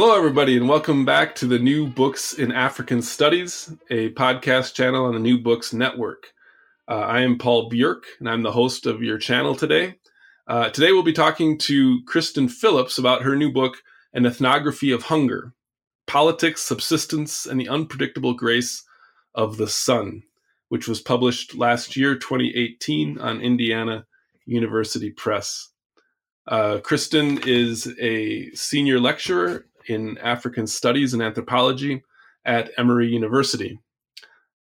Hello, everybody, and welcome back to the New Books in African Studies, a podcast channel on the New Books Network. Uh, I am Paul Bjerk, and I'm the host of your channel today. Uh, today, we'll be talking to Kristin Phillips about her new book, An Ethnography of Hunger Politics, Subsistence, and the Unpredictable Grace of the Sun, which was published last year, 2018, on Indiana University Press. Uh, Kristin is a senior lecturer in African Studies and Anthropology at Emory University.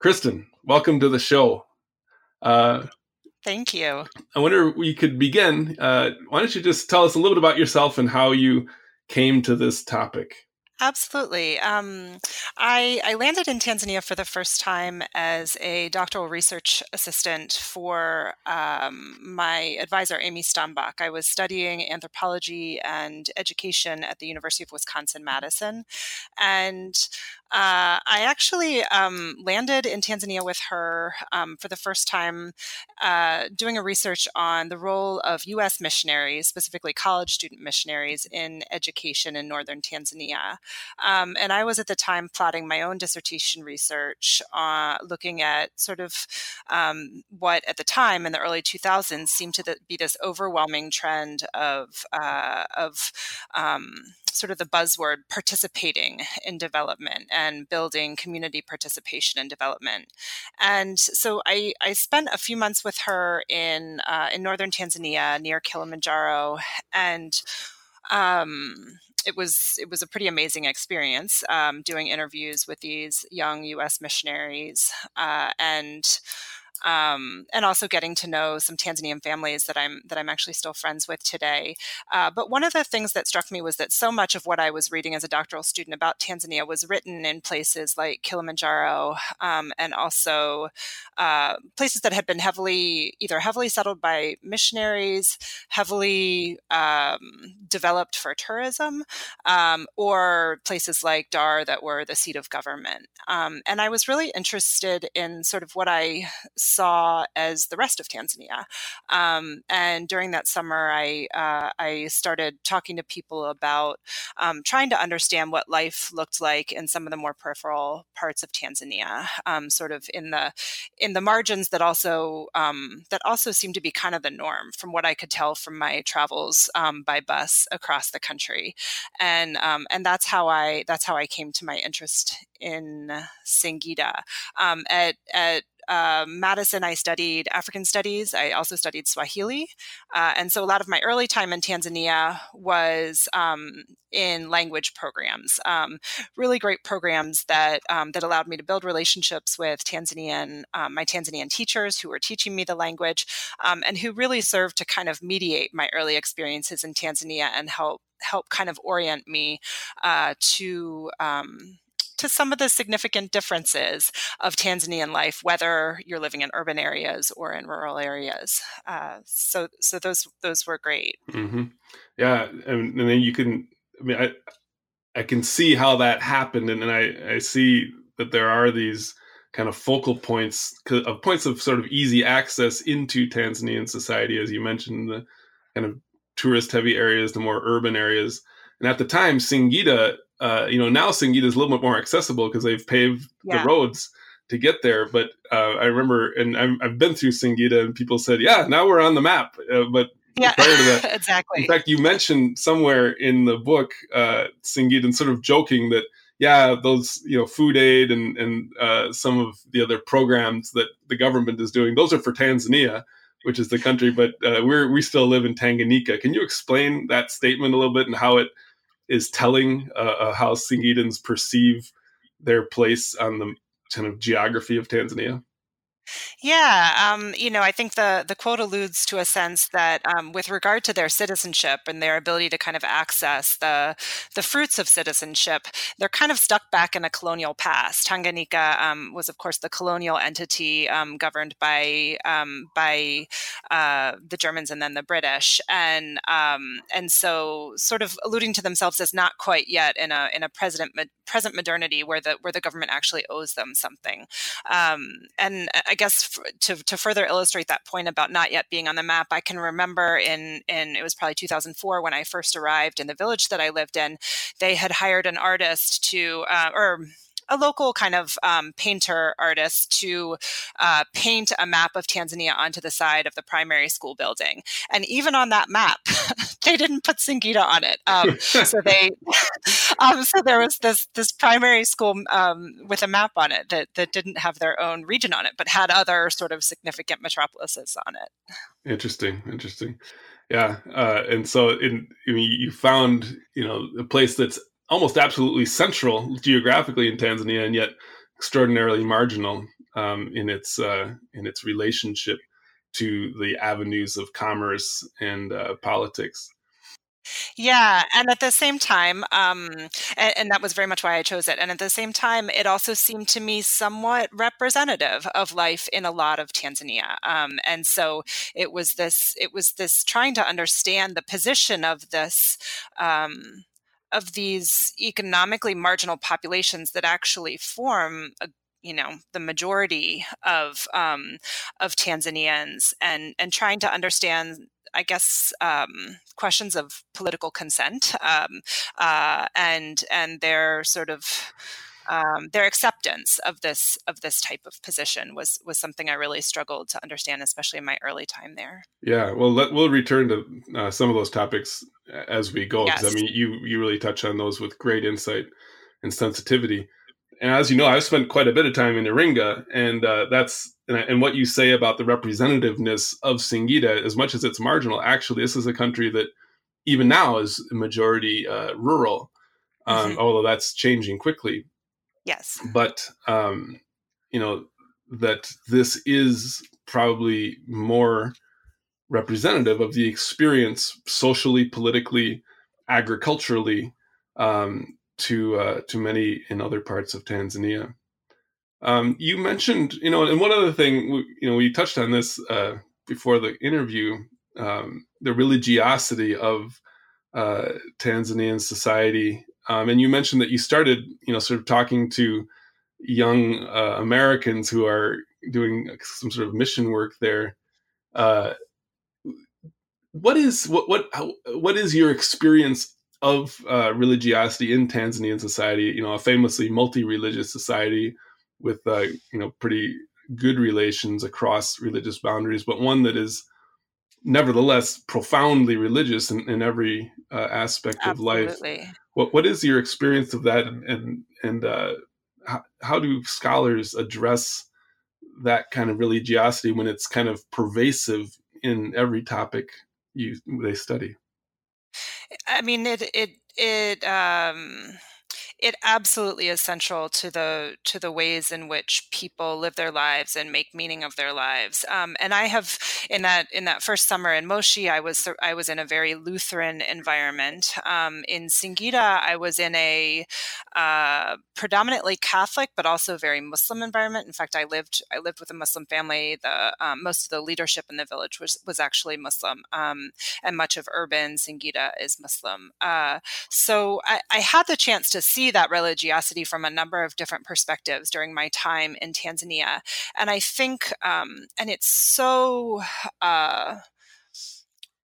Kristin, welcome to the show. Uh, Thank you. I wonder we could begin. Uh, why don't you just tell us a little bit about yourself and how you came to this topic? Absolutely. Um, I, I, landed in Tanzania for the first time as a doctoral research assistant for um, my advisor, Amy Stambach. I was studying anthropology and education at the University of Wisconsin Madison. And uh, I actually um, landed in Tanzania with her um, for the first time, uh, doing a research on the role of U.S. missionaries, specifically college student missionaries, in education in northern Tanzania. Um, and I was at the time plotting my own dissertation research, uh, looking at sort of um, what at the time in the early 2000s seemed to be this overwhelming trend of uh, of um, sort of the buzzword participating in development and building community participation in development. And so I, I spent a few months with her in uh, in northern Tanzania near Kilimanjaro, and um, it was it was a pretty amazing experience um, doing interviews with these young U.S. missionaries uh, and um, and also getting to know some Tanzanian families that I'm that I'm actually still friends with today. Uh, but one of the things that struck me was that so much of what I was reading as a doctoral student about Tanzania was written in places like Kilimanjaro um, and also uh, places that had been heavily either heavily settled by missionaries, heavily um, developed for tourism, um, or places like Dar that were the seat of government. Um, and I was really interested in sort of what I saw as the rest of Tanzania. Um, and during that summer, I uh, I started talking to people about um, trying to understand what life looked like in some of the more peripheral parts of Tanzania, um, sort of in the in the margins that also um, that also seemed to be kind of the norm from what I could tell from my travels um, by bus across the country, and um, and that's how I that's how I came to my interest in Singida. At at uh, Madison, I studied African studies. I also studied Swahili. Uh, and so a lot of my early time in Tanzania was um, in language programs, um, really great programs that, um, that allowed me to build relationships with Tanzanian, um, my Tanzanian teachers who were teaching me the language um, and who really served to kind of mediate my early experiences in Tanzania and help help kind of orient me uh, to um, to some of the significant differences of Tanzanian life, whether you're living in urban areas or in rural areas. Uh, so, so those those were great. Mm-hmm. Yeah, and, and, then you can. I mean, I I can see how that happened, and, and I I see that there are these kind of focal points of points of sort of easy access into Tanzanian society, as you mentioned, the kind of tourist heavy areas, the more urban areas. And at the time, Singida uh, you know, now Singida is a little bit more accessible because they've paved yeah. the roads to get there. But uh, I remember, and i have been through Singida, and people said, "Yeah, now we're on the map." Uh, but yeah, prior to that, exactly. In fact, you mentioned somewhere in the book uh, Singida, and sort of joking that, yeah, those you know, food aid and and uh, some of the other programs that the government is doing, those are for Tanzania. Which is the country, but uh, we're we still live in Tanganyika. Can you explain that statement a little bit and how it is telling uh, uh, how Singidans perceive their place on the kind of geography of Tanzania? Yeah, um, you know, I think the the quote alludes to a sense that, um, with regard to their citizenship and their ability to kind of access the the fruits of citizenship, they're kind of stuck back in a colonial past. Tanganyika um, was, of course, the colonial entity um, governed by um, by uh, the Germans and then the British, and um, and so sort of alluding to themselves as not quite yet in a in a present present modernity where the where the government actually owes them something. and I guess to, to further illustrate that point about not yet being on the map, I can remember in in it was probably 2004 when I first arrived in the village that I lived in. They had hired an artist to uh, or a local kind of um, painter artist to uh, paint a map of Tanzania onto the side of the primary school building. And even on that map, they didn't put Singida on it. Um, so they, um, so there was this this primary school um, with a map on it that that didn't have their own region on it, but had other sort of significant metropolises on it. Interesting, interesting. Yeah, uh, and so in, I mean, you found you know a place that's almost absolutely central geographically in Tanzania, and yet extraordinarily marginal um, in its uh, in its relationship to the avenues of commerce and uh, politics. Yeah, and at the same time, um, and, and, that was very much why I chose it. And at the same time, it also seemed to me somewhat representative of life in a lot of Tanzania. Um, and so it was this, it was this trying to understand the position of this. Um, of these economically marginal populations that actually form a you know the majority of um, of Tanzanians and and trying to understand I guess um, questions of political consent um, uh, and and their sort of um, their acceptance of this of this type of position was was something I really struggled to understand, especially in my early time there. Yeah, well, let, we'll return to uh, some of those topics as we go. Yes. I mean, you you really touch on those with great insight and sensitivity. And as you know, I've spent quite a bit of time in Iringa, and uh, that's and, and, what you say about the representativeness of Singida, as much as it's marginal. Actually, this is a country that even now is majority uh, rural, um, mm-hmm. although that's changing quickly. Yes. But, um, you know, that this is probably more representative of the experience socially, politically, agriculturally um, to uh, to many in other parts of Tanzania. Um, you mentioned, you know, and one other thing, you know, we touched on this uh, before the interview, um, the religiosity of uh, Tanzanian society um, and you mentioned that you started, you know, sort of talking to young uh, Americans who are doing some sort of mission work there. Uh, what is what what how, what is your experience of uh, religiosity in Tanzanian society? You know, a famously multi-religious society with uh, you know pretty good relations across religious boundaries, but one that is nevertheless profoundly religious in, in every uh, aspect Absolutely. of life. What what is your experience of that, and and, and uh, how, how do scholars address that kind of religiosity when it's kind of pervasive in every topic you they study? I mean, it it it um it absolutely is central to the to the ways in which people live their lives and make meaning of their lives. Um, and I have in that in that first summer in Moshi, I was I was in a very Lutheran environment. Um, in Singida, I was in a uh, predominantly Catholic but also very Muslim environment. In fact, I lived I lived with a Muslim family. The um, most of the leadership in the village was was actually Muslim, um, and much of urban Singida is Muslim. Uh, so I, I had the chance to see see that religiosity from a number of different perspectives during my time in Tanzania. And I think, um, and it's so, uh,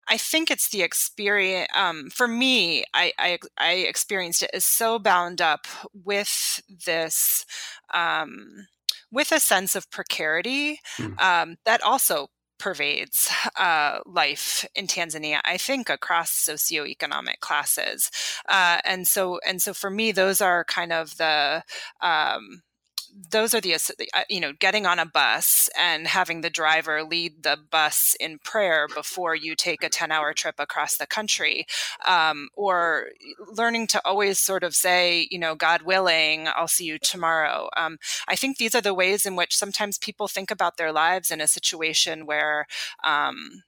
I think it's the experience um, for me. I, I, I experienced it as so bound up with this, um, with a sense of precarity mm. um, that also pervades uh, life in Tanzania, I think across socioeconomic classes. Uh, and so, and so for me, those are kind of the, um, those are the uh, you know getting on a bus and having the driver lead the bus in prayer before you take a 10 hour trip across the country um, or learning to always sort of say you know god willing i'll see you tomorrow. Um, i think these are the ways in which sometimes people think about their lives in a situation where um,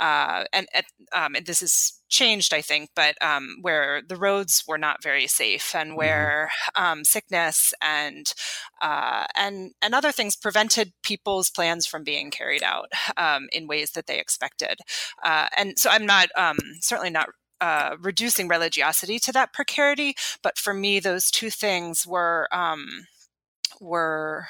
uh, and, um, and this is changed, I think, but um, where the roads were not very safe, and mm-hmm. where um, sickness and uh, and and other things prevented people's plans from being carried out um, in ways that they expected. Uh, and so, I'm not um, certainly not uh, reducing religiosity to that precarity, but for me, those two things were um, were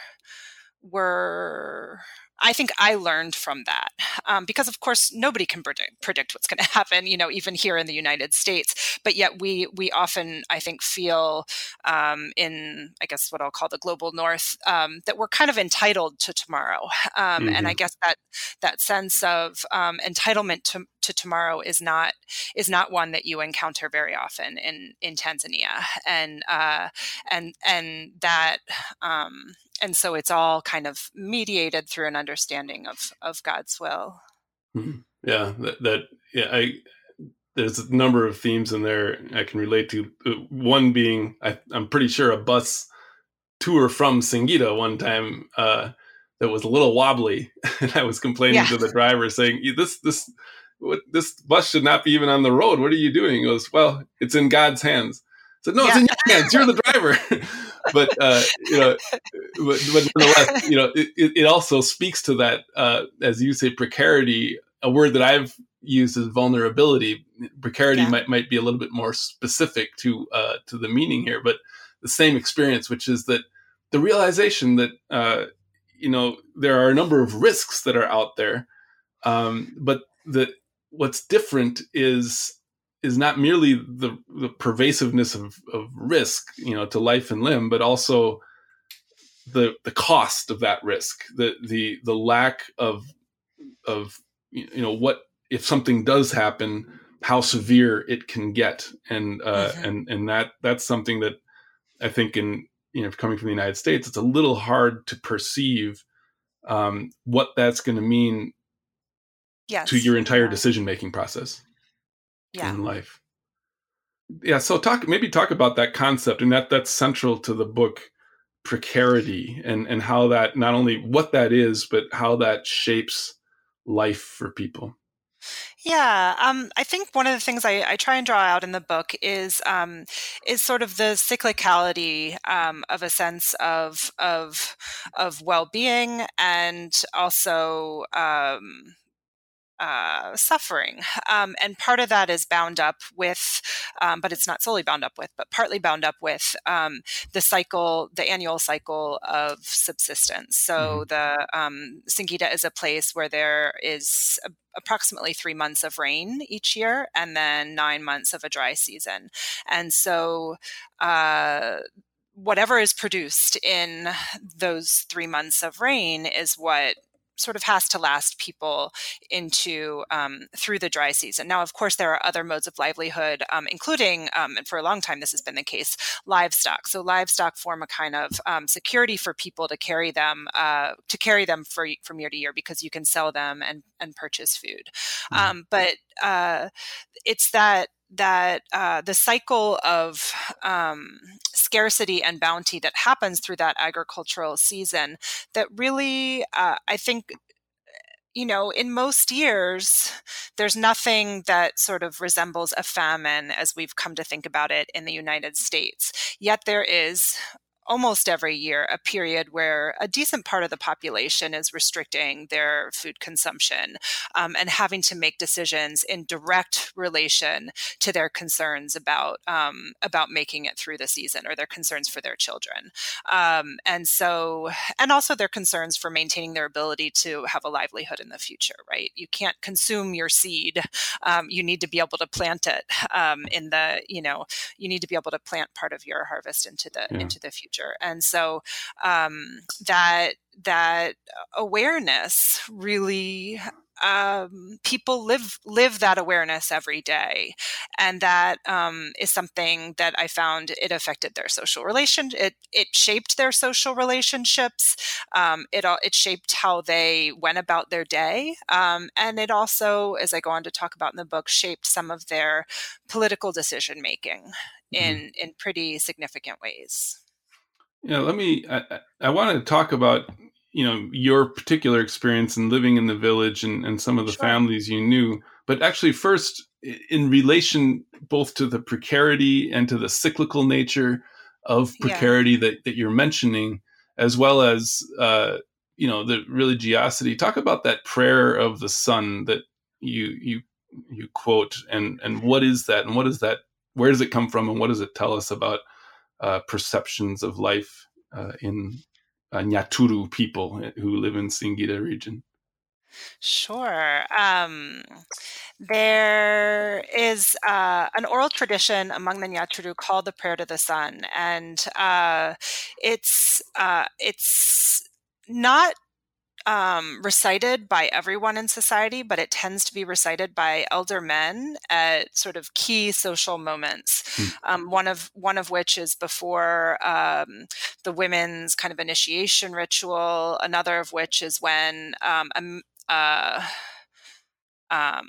were I think I learned from that um, because, of course, nobody can predict, predict what's going to happen. You know, even here in the United States. But yet, we we often, I think, feel um, in, I guess, what I'll call the global north, um, that we're kind of entitled to tomorrow. Mm-hmm. And I mm-hmm. guess that that sense of um, entitlement to, to tomorrow is not is not one that you encounter very often in in Tanzania. And uh, and and that um, and so it's all kind of mediated through an understanding of of God's will. Mm-hmm. Yeah, that, that yeah, I there's a number of themes in there I can relate to. Uh, one being, I, am pretty sure a bus tour from Singida one time uh, that was a little wobbly, and I was complaining yeah. to the driver saying, "This this what, this bus should not be even on the road. What are you doing?" He goes, "Well, it's in God's hands." I said, "No, yeah. it's in your hands. You're the driver." but uh, you know, but, but nonetheless, you know, it, it also speaks to that, uh, as you say, precarity. A word that I've used as vulnerability. Precarity yeah. might might be a little bit more specific to uh, to the meaning here, but the same experience, which is that the realization that uh, you know there are a number of risks that are out there, um, but that what's different is is not merely the, the pervasiveness of, of risk, you know, to life and limb, but also the the cost of that risk, the the the lack of of you know what if something does happen, how severe it can get, and uh, mm-hmm. and and that that's something that I think in you know coming from the United States, it's a little hard to perceive um, what that's going to mean yes. to your entire decision making process yeah. in life. Yeah, so talk maybe talk about that concept and that that's central to the book precarity and and how that not only what that is but how that shapes life for people. Yeah, um, I think one of the things I, I, try and draw out in the book is um, is sort of the cyclicality um, of a sense of of of well being and also um, uh, suffering. Um, and part of that is bound up with, um, but it's not solely bound up with, but partly bound up with um, the cycle, the annual cycle of subsistence. So mm-hmm. the um, Singida is a place where there is a, approximately three months of rain each year and then nine months of a dry season. And so, uh, whatever is produced in those three months of rain is what sort of has to last people into um, through the dry season. Now, of course, there are other modes of livelihood, um, including, um, and for a long time this has been the case, livestock. So livestock form a kind of um, security for people to carry them uh, to carry them for, from year to year because you can sell them and and purchase food. Mm-hmm. but uh, it's that that uh, the cycle of um, scarcity and bounty that happens through that agricultural season that really, uh, I think, you know, in most years, there's nothing that sort of resembles a famine as we've come to think about it in the United States. Yet there is almost every year a period where a decent part of the population is restricting their food consumption um, and having to make decisions in direct relation to their concerns about um, about making it through the season or their concerns for their children. Um, and so and also their concerns for maintaining their ability to have a livelihood in the future right? You can't consume your seed um, you need to be able to plant it um, in the you know you need to be able to plant part of your harvest into the yeah. into the future future. And so um, that that awareness really um, people live live that awareness every day, and that um, is something that I found it affected their social relation. It it shaped their social relationships. Um, it it shaped how they went about their day, um, and it also, as I go on to talk about in the book, shaped some of their political decision making mm-hmm. in in pretty significant ways. Yeah, let me. I, I want to talk about you know your particular experience in living in the village and, and some of the sure. families you knew but actually first in relation both to the precarity and to the cyclical nature of precarity yeah. that, that you're mentioning as well as uh, you know the religiosity talk about that prayer of the sun that you you you quote and and what is that and what is that where does it come from and what does it tell us about uh, perceptions of life uh, in uh, Nyaturu people who live in Singida region? Sure. Um, there is uh, an oral tradition among the Nyaturu called the Prayer to the Sun, and uh, it's uh, it's not um, recited by everyone in society, but it tends to be recited by elder men at sort of key social moments. Mm. Um, one of one of which is before um, the women's kind of initiation ritual. Another of which is when um, a, uh, um,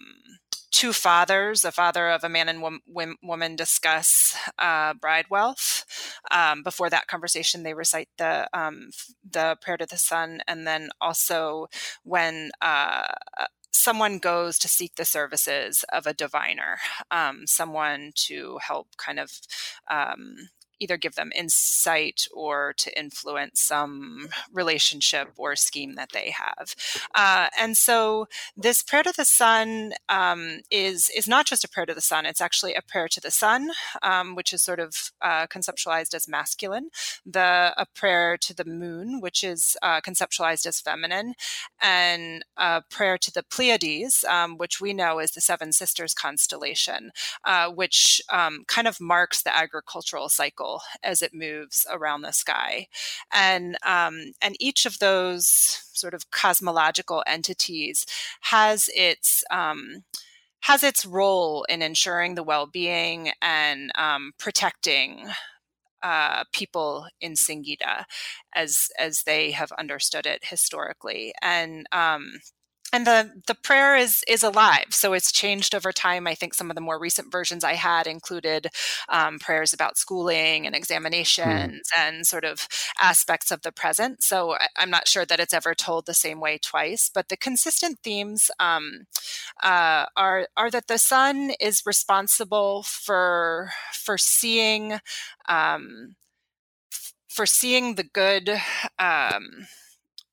two fathers, the father of a man and wom- woman, discuss uh, bride wealth. Um, before that conversation, they recite the um, the prayer to the sun, and then also when uh, someone goes to seek the services of a diviner, um, someone to help kind of um, either give them insight or to influence some relationship or scheme that they have. Uh, and so this prayer to the sun um, is is not just a prayer to the sun; it's actually a prayer to the sun, um, which is sort of uh, conceptualized as masculine. The a prayer to the moon, which is uh, conceptualized as feminine, and a prayer to the Pleiades, um, which we know is the Seven Sisters constellation, uh, which um, kind of marks the agricultural cycle as it moves around the sky. And, um, and each of those sort of cosmological entities has its um, has its role in ensuring the well-being and um, protecting uh, people in Singida as as they have understood it historically. And um, and the the prayer is is alive so it's changed over time i think some of the more recent versions i had included um, prayers about schooling and hmm. examinations mm. and sort of aspects of the present so I, am not sure that it's ever told the same way twice but the consistent themes um, uh, are are that the sun is responsible for for seeing um, for seeing the good um,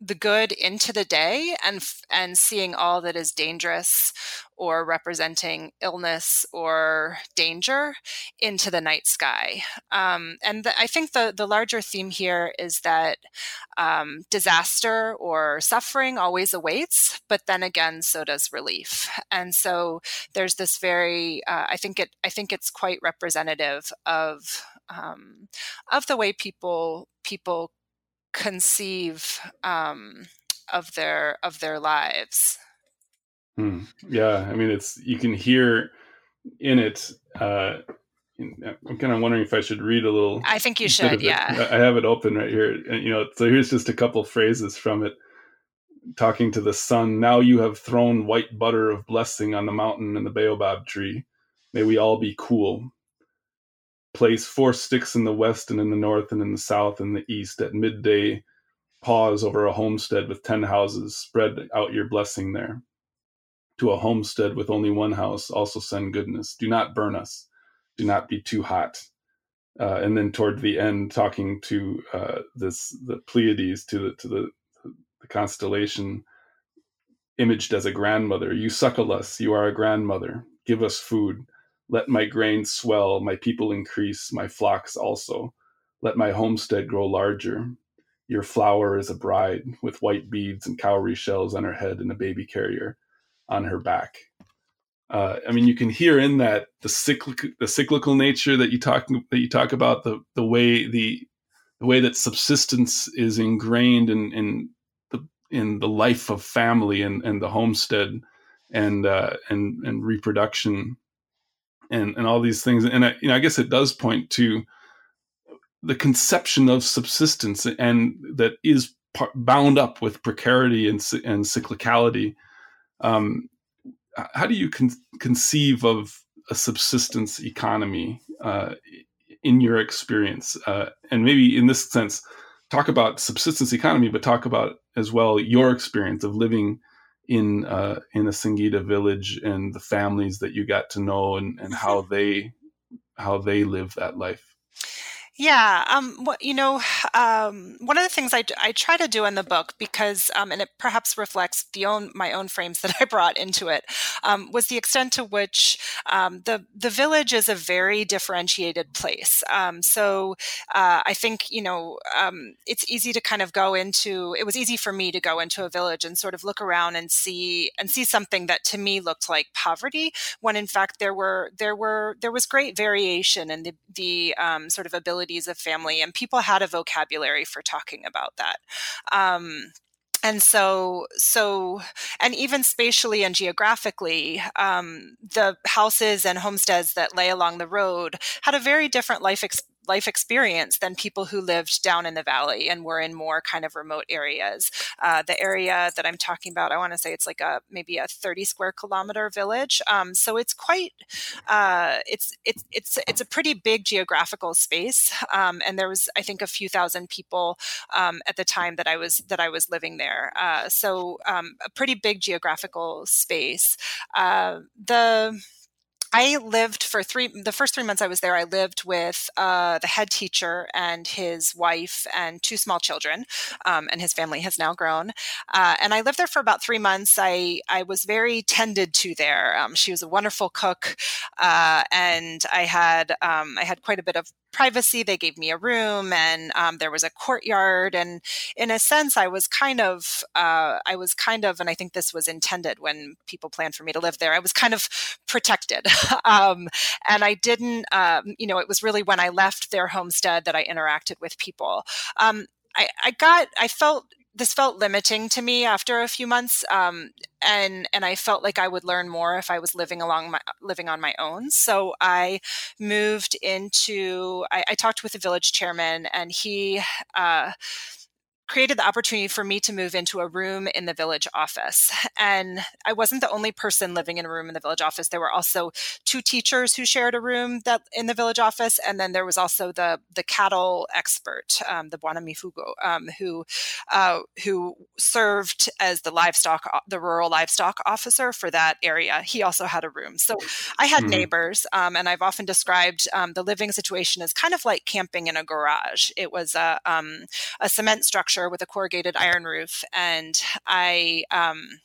the good into the day and and seeing all that is dangerous or representing illness or danger into the night sky. Um, and the, I think the the larger theme here is that um, disaster or suffering always awaits, but then again, so does relief. And so there's this very uh, I think it I think it's quite representative of um, of the way people people conceive um, of their of their lives. Hmm. Yeah, I mean, it's you can hear in it. Uh, I'm kind of wondering if I should read a little. I think you should. Yeah, I have it open right here, and you know, so here's just a couple phrases from it. Talking to the sun, now you have thrown white butter of blessing on the mountain and the baobab tree. May we all be cool place four sticks in the west and in the north and in the south and the east at midday pause over a homestead with ten houses spread out your blessing there. To a homestead with only one house also send goodness. Do not burn us. Do not be too hot. Uh, and then toward the end talking to uh, this the pleiades to the to the, the constellation imaged as a grandmother you suckle us. You are a grandmother. Give us food let my grain swell, my people increase, my flocks also. Let my homestead grow larger. Your flower is a bride with white beads and cowrie shells on her head and a baby carrier on her back. Uh, I mean, you can hear in that the cyclic, the cyclical nature that you talk that you talk about the the way the the way that subsistence is ingrained in in the in the life of family and and the homestead and uh, and and reproduction and and all these things. And I, you know I guess it does point to the conception of subsistence and that is par- bound up with precarity and and cyclicality. Um, how do you con- conceive of a subsistence economy uh, in your experience? Uh, and maybe in this sense talk about subsistence economy but talk about as well your experience of living in uh, in a Singida village and the families that you got to know and, and how they how they live that life. Yeah, um, what you know, um, one of the things I, I try to do in the book because, um, and it perhaps reflects the own my own frames that I brought into it, um, was the extent to which um, the the village is a very differentiated place. Um, so uh, I think you know it's easy to kind of go into. It was easy for me to go into a village and sort of look around and see and see something that to me looked like poverty, when in fact there were there were there was great variation in the the sort of ability of family, and people had a vocabulary for talking about that. Um, and so so and even spatially and geographically um, the houses and homesteads that lay along the road had a very different life ex- life experience than people who lived down in the valley and were in more kind of remote areas. Uh, the area that I'm talking about, I want to say it's like a maybe a 30 square kilometer village. Um, so it's quite uh, it's it's it's it's a pretty big geographical space. Um, and there was I think a few thousand people um, at the time that I was that I was living there. Uh, so um, a pretty big geographical space. Uh, the I lived for three, the first three months I was there, I lived with uh, the head teacher and his wife and two small children, um, and his family has now grown. Uh, and I lived there for about three months. I, I was very tended to there. Um, she was a wonderful cook, uh, and I had um, I had quite a bit of privacy. They gave me a room, and um, there was a courtyard. And in a sense, I was kind of, uh, I was kind of, and I think this was intended when people planned for me to live there. I was kind of protected, um, and I didn't, um, you know, it was really when I left their homestead that I interacted with people. Um, I, I got, I felt this felt limiting to me after a few months um, and and I felt like I would learn more if I was living along my living on my own. So I moved into. I, I talked with the village chairman, and he. Uh, created the opportunity for me to move into a room in the village office. And I wasn't the only person living in a room in the village office. There were also two teachers who shared a room that in the village office, and then there was also the the cattle expert, um, the Bwana Mifugo, um, who uh, who served as the livestock, the rural livestock officer for that area. He also had a room. So I had mm-hmm. neighbors, um, and I've often described um, the living situation as kind of like camping in a garage. It was a um, a cement structure structure with a corrugated iron roof, and I. Um,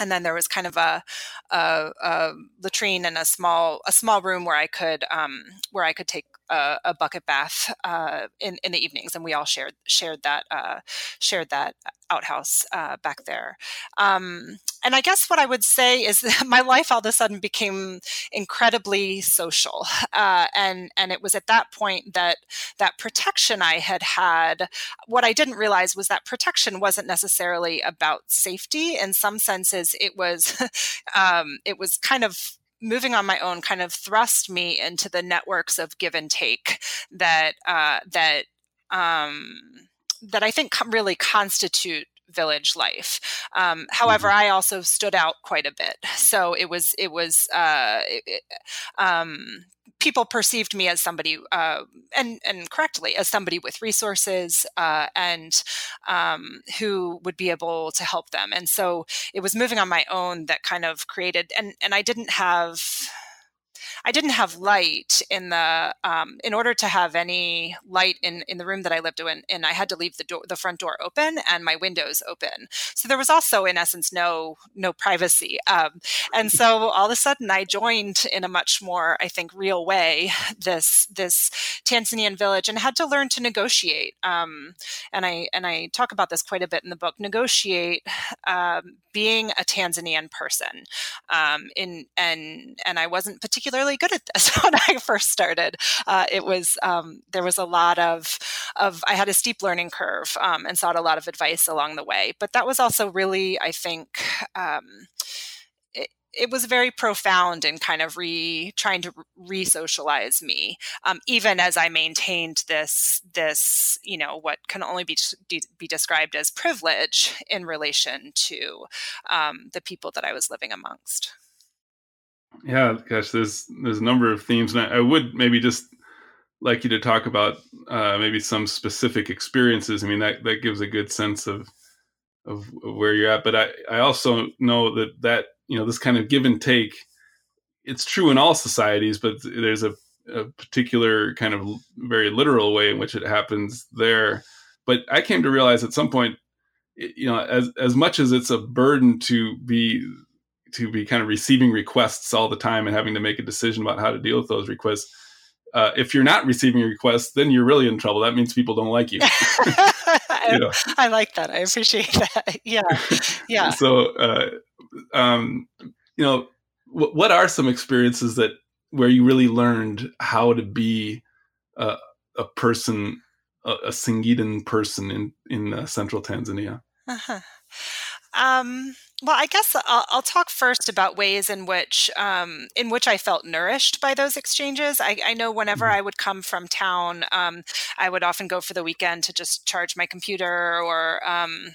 and then there was kind of a, a, a, latrine and a small a small room where I could um, where I could take a, a bucket bath uh, in in the evenings, and we all shared shared that uh, shared that outhouse uh, back there. Um, and I guess what I would say is that my life all of a sudden became incredibly social, uh, and and it was at that point that that protection I had had. What I didn't realize was that protection wasn't necessarily about safety. In some senses, it was um, it was kind of moving on my own kind of thrust me into the networks of give and take that uh, that um, that I think really constitute village life. Um, however, mm-hmm. I also stood out quite a bit, so it was it was uh, it, um, people perceived me as somebody uh, and and correctly as somebody with resources uh, and um, who would be able to help them. And so it was moving on my own that kind of created and and I didn't have I didn't have light in the um, in order to have any light in in the room that I lived in, and I had to leave the door the front door open and my windows open. So there was also, in essence, no no privacy. Um, and so all of a sudden, I joined in a much more, I think, real way this this Tanzanian village and had to learn to negotiate. Um, and I and I talk about this quite a bit in the book. Negotiate um, being a Tanzanian person. Um, in and and I wasn't particularly really good at this when I first started. Uh, it was um, there was a lot of of I had a steep learning curve um, and sought a lot of advice along the way. But that was also really, I think. Um, it was very profound in kind of re trying to re-socialize me um, even as i maintained this this you know what can only be be described as privilege in relation to um, the people that i was living amongst yeah gosh there's there's a number of themes and i, I would maybe just like you to talk about uh, maybe some specific experiences. I mean that that gives a good sense of of, of where you're at but i i also know that that you know this kind of give and take it's true in all societies but there's a, a particular kind of very literal way in which it happens there. But i came to realize at some point you know as as much as it's a burden to be to be kind of receiving requests all the time and having to make a decision about how to deal with those requests uh, if you're not receiving requests, then you're really in trouble. That means people don't like you. you know? I like that. I appreciate that. Yeah, yeah. so, uh, um, you know, w- what are some experiences that where you really learned how to be a, a person, a, a Singidan person in in uh, central Tanzania? Uh-huh. Um, well, I guess I'll, I'll, talk first about ways in which um, in which I felt nourished by those exchanges. I, I know whenever mm-hmm. I would come from town, um, I would often go for the weekend to just charge my computer or um,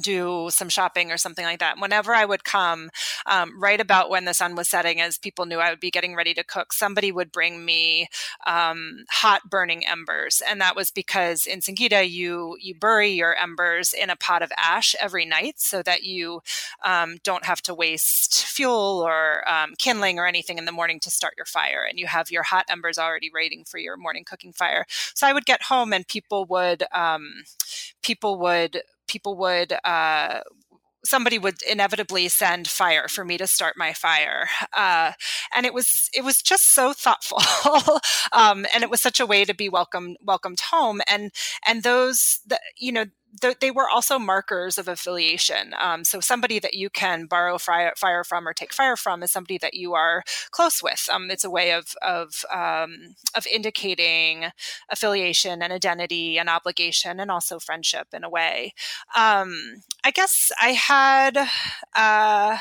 do some shopping or something like that. Whenever I would come, um, right about when the sun was setting, as people knew I would be getting ready to cook, somebody would bring me um, hot burning embers, and that was because in Singida you you bury your embers in a pot of ash every night so that you um, don't have to waste fuel or um, kindling or anything in the morning to start your fire, and you have your hot embers already waiting for your morning cooking fire. So I would get home and people would um, people would people would uh, somebody would inevitably send fire for me to start my fire uh, and it was it was just so thoughtful. Um, and it was such a way to be welcomed welcomed home. And and those that you know they were also markers of affiliation. Um, so somebody that you can borrow fire, fire, from or take fire from is somebody that you are close with. Um, it's a way of of um, of indicating affiliation and identity and obligation and also friendship in a way. Um, I guess I had. Uh,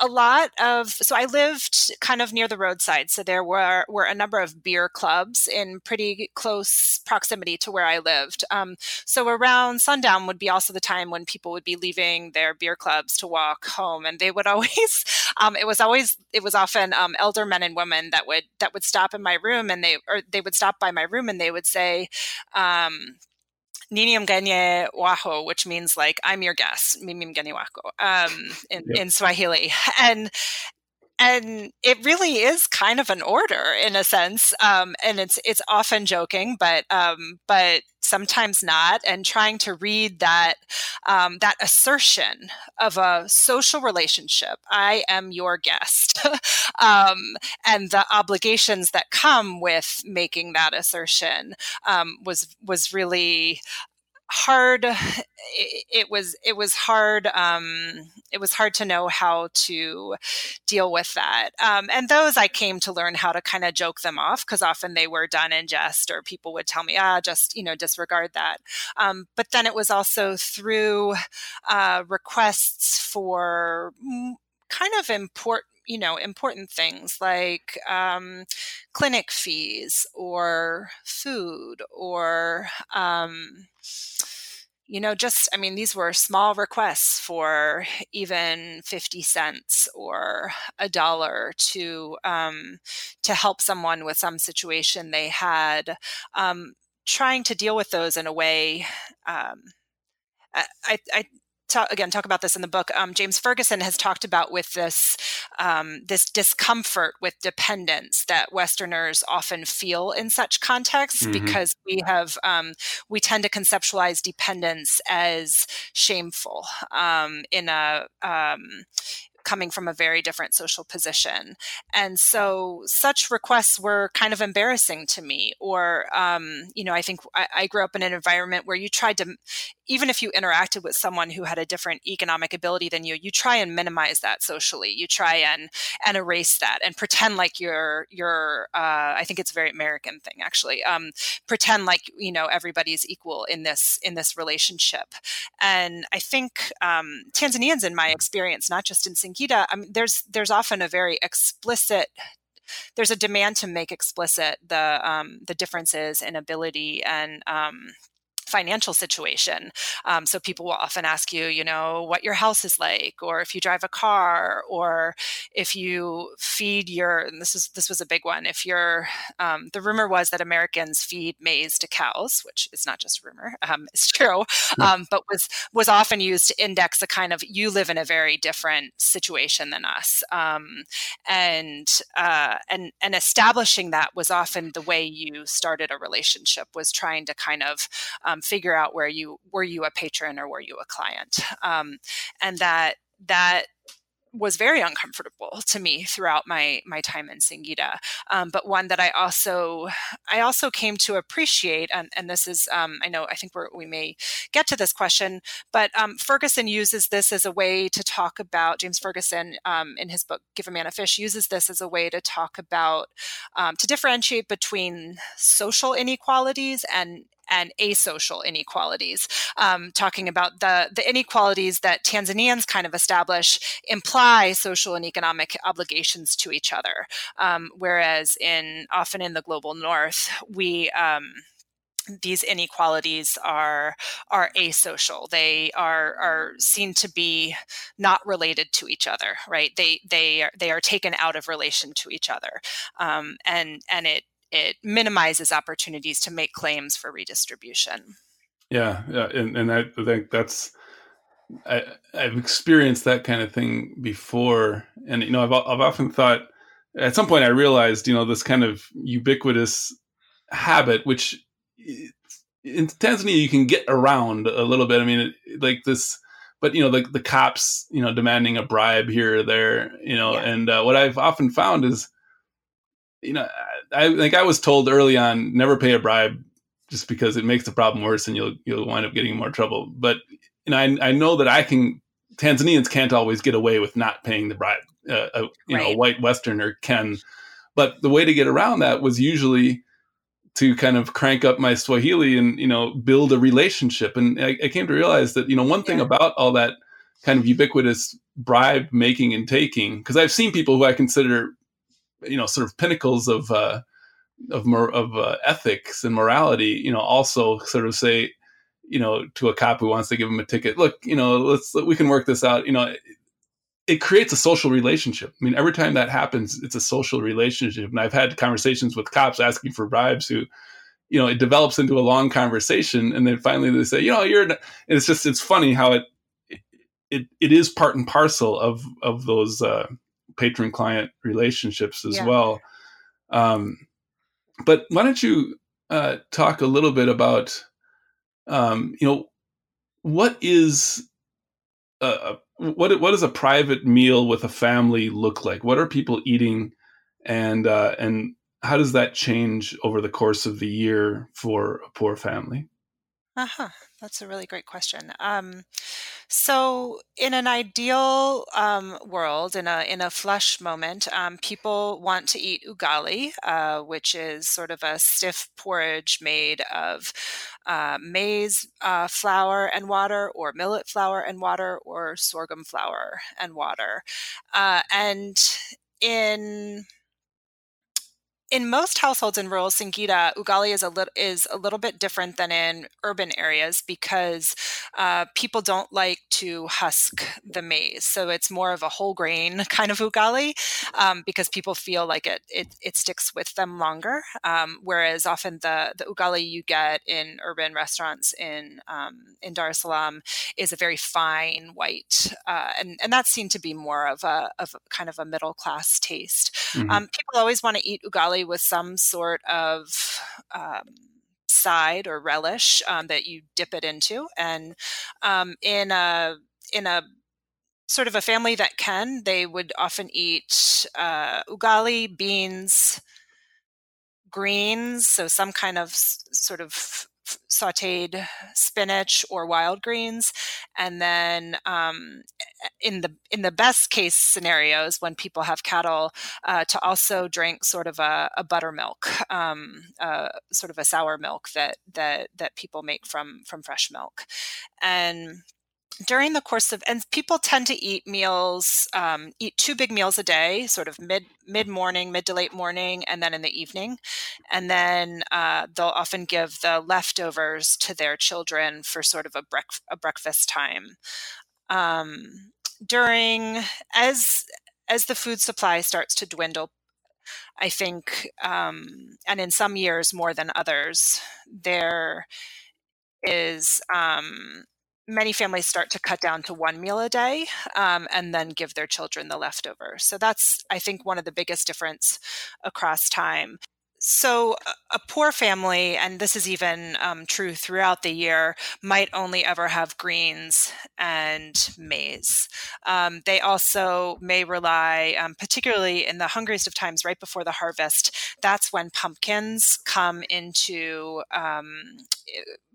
a lot of so I lived kind of near the roadside, so there were were a number of beer clubs in pretty close proximity to where I lived. Um, so around sundown would be also the time when people would be leaving their beer clubs to walk home, and they would always um, it was always it was often um, elder men and women that would that would stop in my room and they or they would stop by my room and they would say um, Mimi Mgeni Wako, which means like I'm your guest, Mimi Mgeni Wako, um, in, yep. in Swahili. And and it really is kind of an order in a sense um, and it's it's often joking but um, but sometimes not and trying to read that um, that assertion of a social relationship i am your guest um, and the obligations that come with making that assertion um, was was really hard it, it, was it was hard um, it was hard to know how to deal with that. Um, and those i came to learn how to kind of joke them off because often they were done in jest or people would tell me ah just you know disregard that. Um, but then it was also through uh, requests for kind of important you know important things like um, clinic fees or food or um, you know just i mean these were small requests for even 50 cents or a dollar to um, to help someone with some situation they had um, trying to deal with those in a way um, I, I, talk, again talk about this in the book. Um, James Ferguson has talked about with this um, this discomfort with dependence that Westerners often feel in such contexts mm-hmm. because we have um, we tend to conceptualize dependence as shameful um, in a um, coming from a very different social position. And so such requests were kind of embarrassing to me. Or, um, you know, I think I, I, grew up in an environment where you tried to, even if you interacted with someone who had a different economic ability than you, you try and minimize that socially. You try and and erase that and pretend like you're you're. Uh, I think it's a very American thing, actually. Um, pretend like you know everybody's equal in this in this relationship. And I think um, Tanzanians, in my experience, not just in Singida, I mean, there's there's often a very explicit there's a demand to make explicit the um, the differences in ability and um, financial situation. Um, so people will often ask you, you know, what your house is like, or if you drive a car, or if you feed your. And this is this was a big one. If you're, um, the rumor was that Americans feed maize to cows, which is not just a rumor, um, it's true, um, but was was often used to index a kind of you live in a very different situation than us, um, and uh, and and establishing that was often the way you started a relationship was trying to kind of figure out where you were you a patron or were you a client, um, and that that was very uncomfortable to me throughout my my time in Singida, um, but one that I also I also came to appreciate, and, and this is um, I know I think we may get to this question, but um, Ferguson uses this as a way to talk about James Ferguson um, in his book Give a Man a Fish uses this as a way to talk about um, to differentiate between social inequalities and and asocial inequalities, um, talking about the, the inequalities that Tanzanians kind of establish imply social and economic obligations to each other. Um, whereas in often in the global north, we um, these inequalities are are asocial. They are are seen to be not related to each other right? They they are they are taken out of relation to each other. Um, and and it it minimizes opportunities to make claims for redistribution. Yeah, yeah, and, and I think that's I, have experienced that kind of thing before, and you know, I've I've often thought at some point I realized you know this kind of ubiquitous habit, which in Tanzania you can get around a little bit. I mean, it, like this, but you know, the the cops, you know, demanding a bribe here or there, you know, yeah. and uh, what I've often found is, you know, I like I was told early on, never pay a bribe just because it makes the problem worse and you'll you'll wind up getting more trouble. But know, I, I know that I can. Tanzanians can't always get away with not paying the bribe. Uh, a, you right. know, a white Westerner can, but the way to get around that was usually to kind of crank up my Swahili and you know build a relationship. And I, I came to realize that you know one thing yeah. about all that kind of ubiquitous bribe making and taking, because I've seen people who I consider you know sort of pinnacles of uh, of of uh, ethics and morality, you know, also sort of say, you know, to a cop who wants to give him a ticket, look, you know, let's we can work this out. You know, it, it creates a social relationship. I mean, every time that happens, it's a social relationship. And I've had conversations with cops asking for bribes who, you know, it develops into a long conversation, and then finally they say, you know, you're. It's just it's funny how it it it is part and parcel of of those uh, patron client relationships as yeah. well. Um, but why don't you uh, talk a little bit about, um, you know, what is a, what what does a private meal with a family look like? What are people eating, and uh, and how does that change over the course of the year for a poor family? Uh huh. That's a really great question. Um, so, in an ideal um, world, in a in a flush moment, um, people want to eat ugali, uh, which is sort of a stiff porridge made of uh, maize uh, flour and water, or millet flour and water, or sorghum flour and water. Uh, and in in most households in rural Singida, ugali is a little is a little bit different than in urban areas because uh, people don't like to husk the maize, so it's more of a whole grain kind of ugali um, because people feel like it, it, it sticks with them longer. Um, whereas often the the ugali you get in urban restaurants in um, in Dar es Salaam is a very fine white, uh, and and that's seen to be more of a of kind of a middle class taste. Mm-hmm. Um, people always want to eat ugali with some sort of um, side or relish um, that you dip it into. And um, in a in a sort of a family that can, they would often eat uh, ugali, beans, greens, so some kind of sort of sautéed spinach or wild greens, and then um, in the in the best case scenarios, when people have cattle, uh, to also drink sort of a, a buttermilk, um, uh, sort of a sour milk that that that people make from from fresh milk, and during the course of and people tend to eat meals um, eat two big meals a day sort of mid mid morning mid to late morning and then in the evening. And then uh, they'll often give the leftovers to their children for sort of a, brec- a breakfast time. Um, during as as the food supply starts to dwindle i think um, and in some years more than others there is um, many families start to cut down to one meal a day um, and then give their children the leftovers. So that's, I think, one of the biggest difference across time. So, a poor family, and this is even um, true throughout the year, might only ever have greens and maize. Um, they also may rely, um, particularly in the hungriest of times, right before the harvest, that's when pumpkins come into um,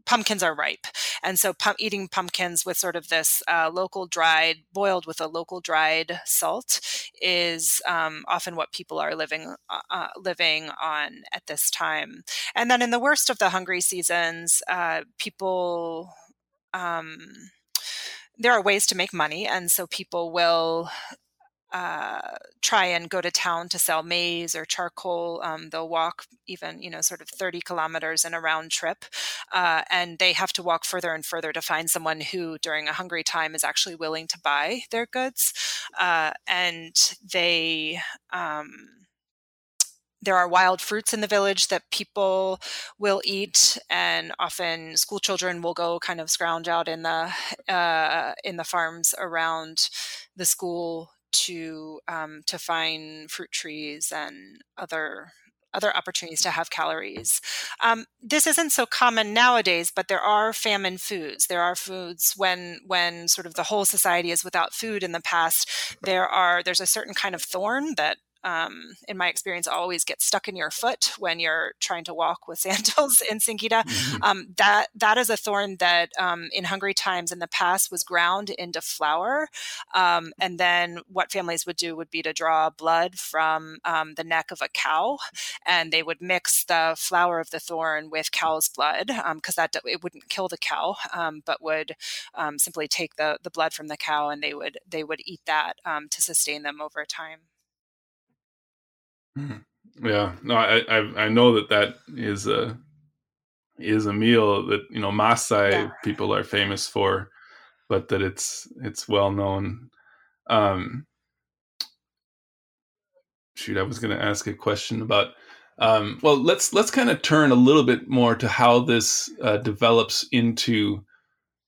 pumpkins are ripe. And so eating pumpkins with sort of this uh, local dried, boiled with a local dried salt is um, often what people are living uh, uh, living on at this time. And then in the worst of the hungry seasons, uh, people um, there are ways to make money, and so people will uh, try and go to town to sell maize or charcoal. Um, they'll walk even, you know, sort of 30 kilometers in a round trip. Uh, and they have to walk further and further to find someone who, during a hungry time, is actually willing to buy their goods. Uh, and they, um, there are wild fruits in the village that people will eat, and often school children will go kind of scrounge out in the uh, in the farms around the school to um, to find fruit trees and other other opportunities to have calories. Um, this isn't so common nowadays, but there are famine foods. There are foods when when sort of the whole society is without food. In the past, there are there's a certain kind of thorn that um, in my experience, always get stuck in your foot when you're trying to walk with sandals in Singida. Mm-hmm. Um, that that is a thorn that um, in hungry times in the past was ground into flour, um, and then what families would do would be to draw blood from um, the neck of a cow, and they would mix the flour of the thorn with cow's blood because that it wouldn't kill the cow, but would simply take the the blood from the cow, and they would they would eat that to sustain them over time. Hmm. Yeah, no, I, I, I know that that is a is a meal that you know Maasai yeah. people are famous for, but that it's it's well known. Um, shoot, I was going to ask a question about. Um, well, let's let's kind of turn a little bit more to how this uh, develops into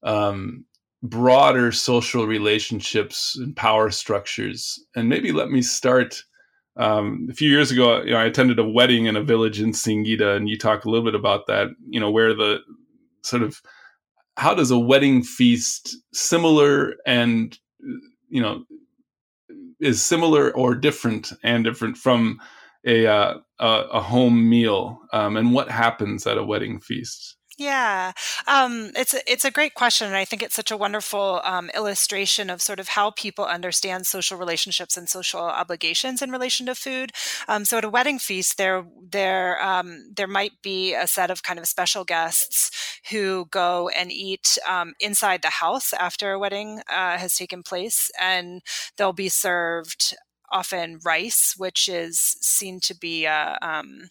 um, broader social relationships and power structures, and maybe let me start um, a few years ago, you know, I attended a wedding in a village in Singida, and you talk a little bit about that. You know, where the sort of how does a wedding feast similar and you know is similar or different and different from a uh, a, a, home meal, um, and what happens at a wedding feast? Yeah, um, it's a, it's a great question, and I think it's such a wonderful um, illustration of sort of how people understand social relationships and social obligations in relation to food. Um, so, at a wedding feast, there there um, there might be a set of kind of special guests who go and eat um, inside the house after a wedding uh, has taken place, and they'll be served often rice, which is seen to be a um,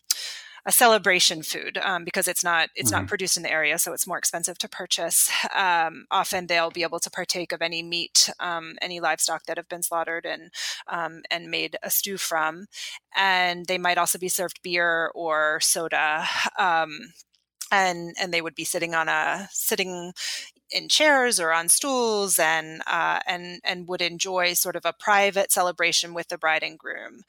a celebration food um, because it's not it's mm-hmm. not produced in the area, so it's more expensive to purchase. Um, often they'll be able to partake of any meat, um, any livestock that have been slaughtered and um, and made a stew from, and they might also be served beer or soda um, and and they would be sitting on a sitting in chairs or on stools and uh, and and would enjoy sort of a private celebration with the bride and groom.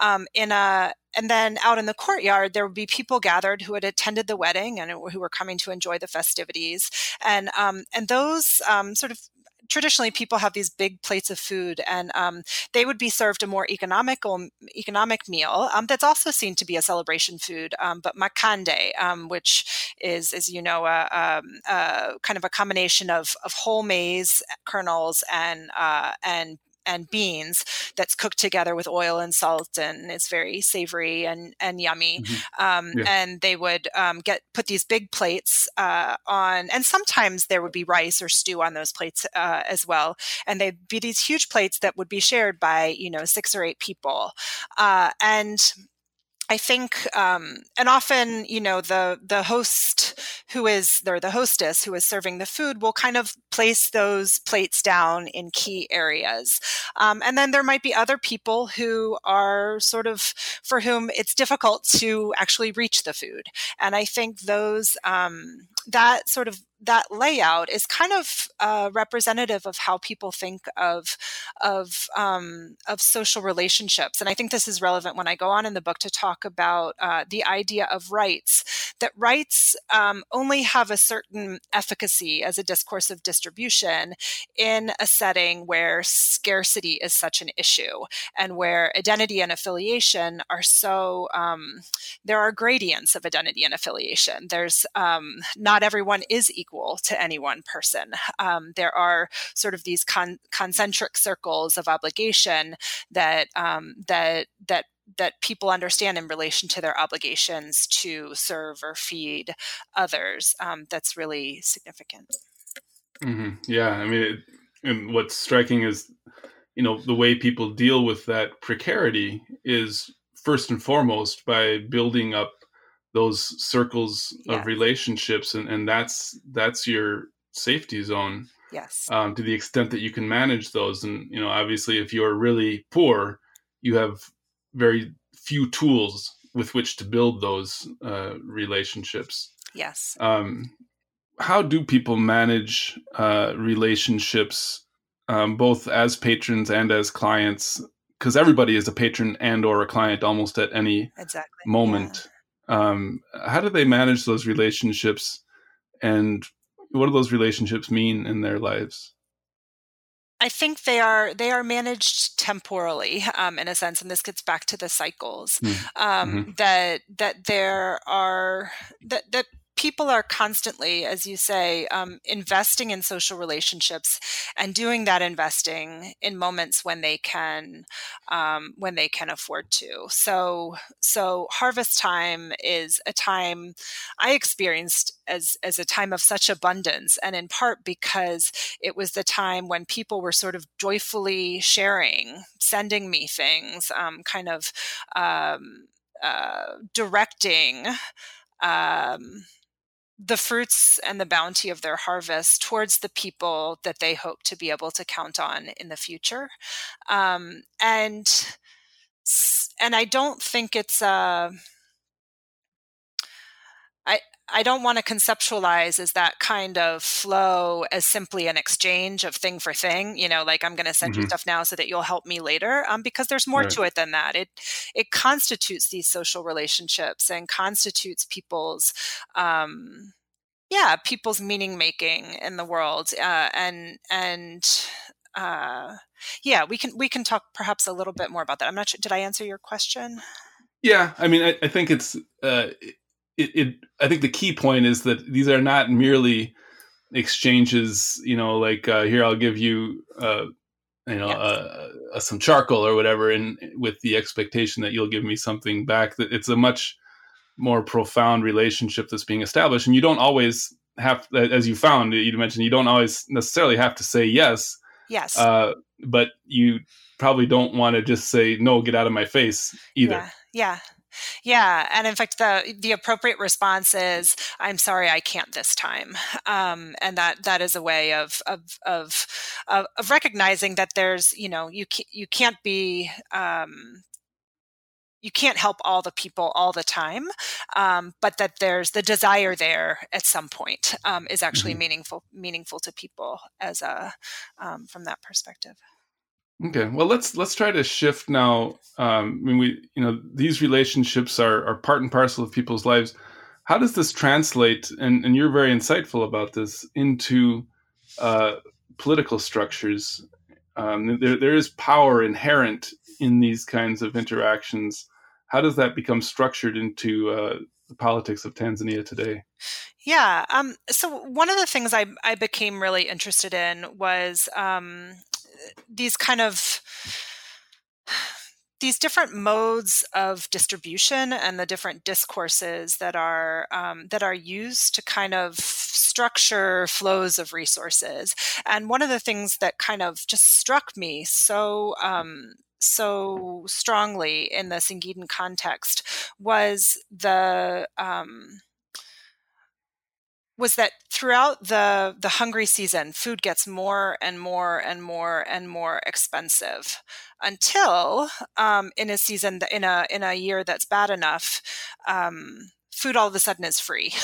Um, in a and then out in the courtyard there would be people gathered who had attended the wedding and who were coming to enjoy the festivities and um, and those um, sort of traditionally people have these big plates of food and um, they would be served a more economical economic meal um, that's also seen to be a celebration food um, but makande um, which is as you know a, um, a, kind of a combination of, of whole maize kernels and uh, and and beans that's cooked together with oil and salt, and it's very savory and and yummy. Mm-hmm. Um, yeah. And they would um, get put these big plates uh, on, and sometimes there would be rice or stew on those plates uh, as well. And they'd be these huge plates that would be shared by you know six or eight people, uh, and I think, um, and often, you know, the the host who is or the hostess who is serving the food will kind of place those plates down in key areas, um, and then there might be other people who are sort of for whom it's difficult to actually reach the food, and I think those um, that sort of that layout is kind of uh, representative of how people think of of um, of social relationships, and I think this is relevant when I go on in the book to talk about uh, the idea of rights. That rights um, only have a certain efficacy as a discourse of distribution in a setting where scarcity is such an issue, and where identity and affiliation are so um, there are gradients of identity and affiliation. There's um, not everyone is equal equal to any one person. Um, there are sort of these con- concentric circles of obligation that um, that that that people understand in relation to their obligations to serve or feed others. Um, that's really significant. Mm-hmm. Yeah, I mean, it, and what's striking is, you know, the way people deal with that precarity is first and foremost by building up those circles yes. of relationships and, and that's that's your safety zone yes. um, to the extent that you can manage those. And you know obviously if you're really poor you have very few tools with which to build those uh, relationships. Yes. Um, how do people manage uh, relationships um, both as patrons and as clients? Because everybody is a patron and or a client almost at any exactly. moment um, how do they manage those relationships and what do those relationships mean in their lives I think they are they are managed temporally um, in a sense, and this gets back to the cycles mm. um, mm-hmm. that that there are that that people are constantly, as you say, um, investing in social relationships and doing that investing in moments when they can um, when they can afford to. So so harvest time is a time I experienced as as a time of such abundance, and in part because it was the time when people were sort of joyfully sharing, sending me things, um, kind of um, uh, directing. Um, the fruits and the bounty of their harvest towards the people that they hope to be able to count on in the future. Um, and and i don't think it's a I, don't want to conceptualize as that kind of flow as simply an exchange of thing for thing, you know, like I'm going to send mm-hmm. you stuff now so that you'll help me later, um, because there's more right. to it than that. It it constitutes these social relationships and constitutes people's, um, yeah, people's meaning making in the world, uh, and and uh, yeah, we can we can talk perhaps a little bit more about that. I'm not sure. Did I answer your question? Yeah, I mean, I, I think it's. Uh, it, it I think the key point is that these are not merely exchanges. You know, like uh, here I'll give you. Uh, you know, yes. uh, uh, some charcoal or whatever, and with the expectation that you'll give me something back. That it's a much more profound relationship that's being established, and you don't always have, as you found, you mentioned, you don't always necessarily have to say yes. Yes. Uh, but you probably don't want to just say no, get out of my face either. Yeah. Yeah. Yeah, and in fact, the the appropriate response is, "I'm sorry, I can't this time," um, and that that is a way of of of of, of recognizing that there's you know you can, you can't be um, you can't help all the people all the time, um, but that there's the desire there at some point um, is actually mm-hmm. meaningful meaningful to people as a um, from that perspective. Okay, well let's let's try to shift now. Um, I mean, we you know these relationships are are part and parcel of people's lives. How does this translate? And and you're very insightful about this into uh, political structures. Um, there there is power inherent in these kinds of interactions. How does that become structured into uh, the politics of Tanzania today? Yeah. Um, so one of the things I, I became really interested in was um, these kind of these different modes of distribution and the different discourses that are um, that are used to kind of structure flows of resources. And one of the things that kind of just struck me so um, so strongly in the Singidin context was the um, was that throughout the the hungry season food gets more and more and more and more expensive until um, in a season in a in a year that's bad enough um, food all of a sudden is free.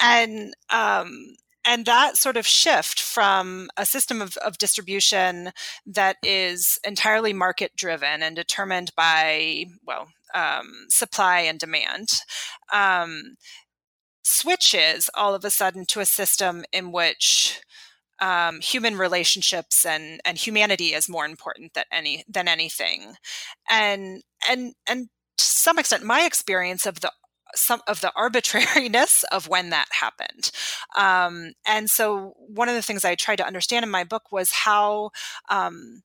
And um, and that sort of shift from a system of, of distribution that is entirely market driven and determined by well um, supply and demand um, switches all of a sudden to a system in which um, human relationships and and humanity is more important than any than anything, and and and to some extent, my experience of the some of the arbitrariness of when that happened. Um, and so, one of the things I tried to understand in my book was how um,